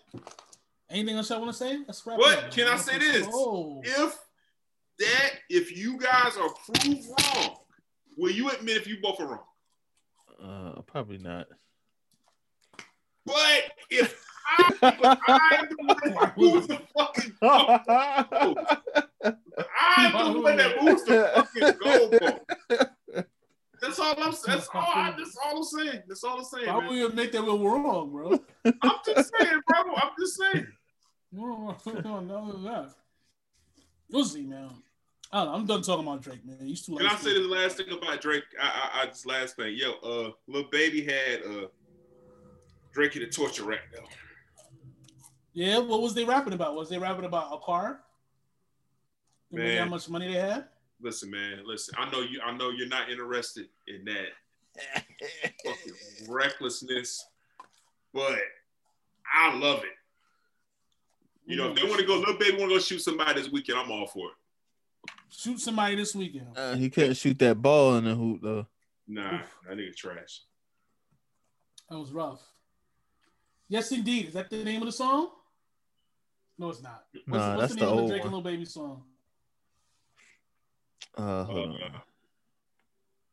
Anything else I want to say? Let's wrap But it up. can I say this? Oh, If that, if you guys are proved wrong, will you admit if you both are wrong? Uh, probably not. But if I'm the one moves the fucking I'm the one that moves the fucking goalpost. That's all I'm. Saying. That's all. I, that's all I'm saying. That's all I'm saying. why would we admit that we're wrong, bro? I'm just saying, bro. I'm just saying. no, no, no, no. We'll see, man. I. I'm done talking about Drake, man. He's too. Can I say the last thing about Drake? I, I, I this last thing, yo, uh, Lil Baby had uh, Drake a torture rack though. Yeah, what was they rapping about? Was they rapping about a car? Remember Man. how much money they had? Listen, man, listen. I know you. I know you're not interested in that *laughs* fucking recklessness, but I love it. You know, if they want to go, Lil Baby want to go shoot somebody this weekend, I'm all for it. shoot somebody this weekend. Uh, he couldn't shoot that ball in the hoop though. Nah, that nigga trash. That was rough. Yes, indeed. Is that the name of the song? No, it's not. What's, Nah, what's that's the the name of the old Drake and one. Lil Baby song? Uh, hold on. Uh,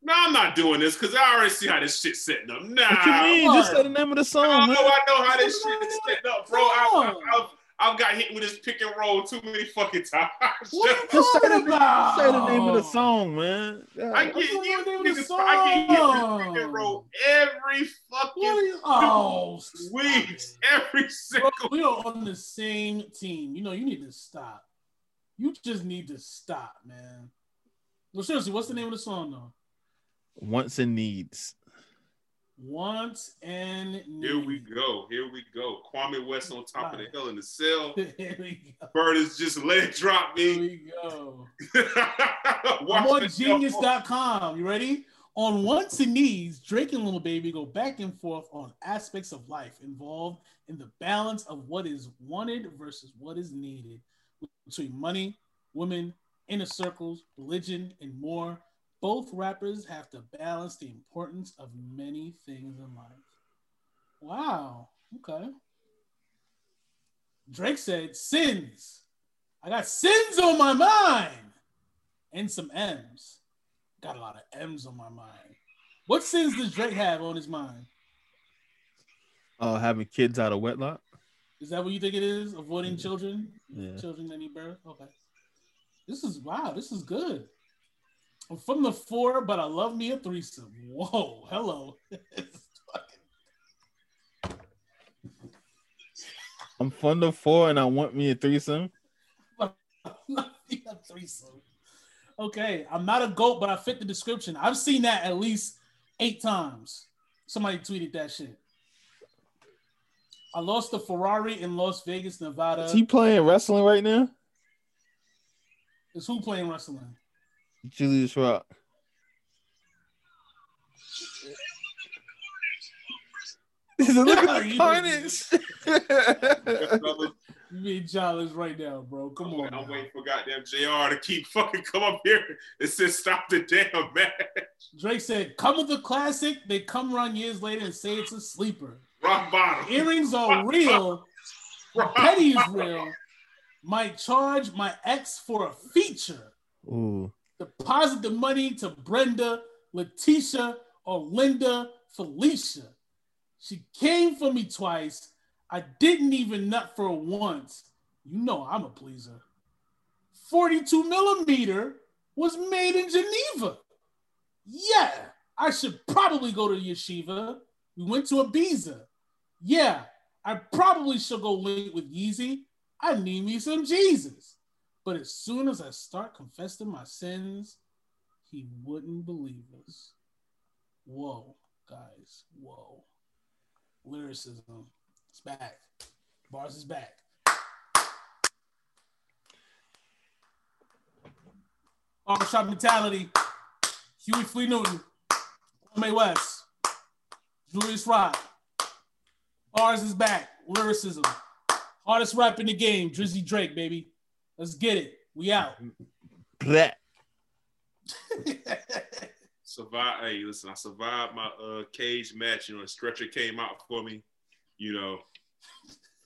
No, I'm not doing this because I already see how this shit's setting up. Nah, What you mean? Just say the name of the song. I song, know, man. I know how this shit is setting up, bro. I, Come I, on. I've, I've got hit with this pick and roll too many fucking times. What are *laughs* you Just say the, talking about? say the name of the song, man. God. I get What's the name of the niggas. I get hit with song? this pick and roll every fucking you? Oh, stop weeks, it. every single. we are on the same team. You know, you need to stop. You just need to stop, man. Well, seriously, what's the name of the song though? Wants and needs. Wants and Here we go. Here we go. Kwame West on top of the Hell in the Cell. *laughs* Here we go. Bird is just let drop Here me. we go. I'm on genius.com. You ready? On Wants and Needs, Drake and Lil Baby go back and forth on aspects of life involved in the balance of what is wanted versus what is needed between money, women, inner circles, religion, and more. Both rappers have to balance the importance of many things in life. Wow. Okay. Drake said, sins. I got sins on my mind and some M's. Got a lot of M's on my mind. What sins does Drake have on his mind? Oh, having kids out of wedlock. Is that what you think it is? Avoiding children? Yeah. Children that need birth? Okay. This is wow, this is good. I'm from the four, but I love me a threesome. Whoa, hello. *laughs* I'm fun to four and I want me a threesome. love me a threesome. Okay, I'm not a goat, but I fit the description. I've seen that at least eight times. Somebody tweeted that shit. I lost the Ferrari in Las Vegas, Nevada. Is he playing wrestling right now? Is who playing wrestling? Julius *laughs* Rock. He's a look at the You- carnage. Fellas, *laughs* You being challenged right now, bro. Come I'm, on. I'm waiting for goddamn JR to keep fucking come up here and say stop the damn match. Drake said, "Come with the classic." They come around years later and say it's a sleeper. Rock bottom. Earrings are real. Rock Petty is real. Might charge my ex for a feature. Ooh. Deposit the money to Brenda, Letitia, or Linda, Felicia. She came for me twice. I didn't even nut for once. You know I'm a pleaser. 42 millimeter was made in Geneva. Yeah, I should probably go to Yeshiva. We went to Ibiza. Yeah, I probably should go link with Yeezy. I need me some Jesus. But as soon as I start confessing my sins, he wouldn't believe us. Whoa, guys, whoa. Lyricism. It's back. Bars is back. Barbershop mentality. Huey Flea Newton. Mae West. Julius Rock. Bars is back. Lyricism. Hardest rap in the game. Drizzy Drake, baby. Let's get it. We out. Bleh. *laughs* survive. Hey, listen, I survived my uh cage match. You know, the stretcher came out for me. You know,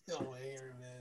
here, man.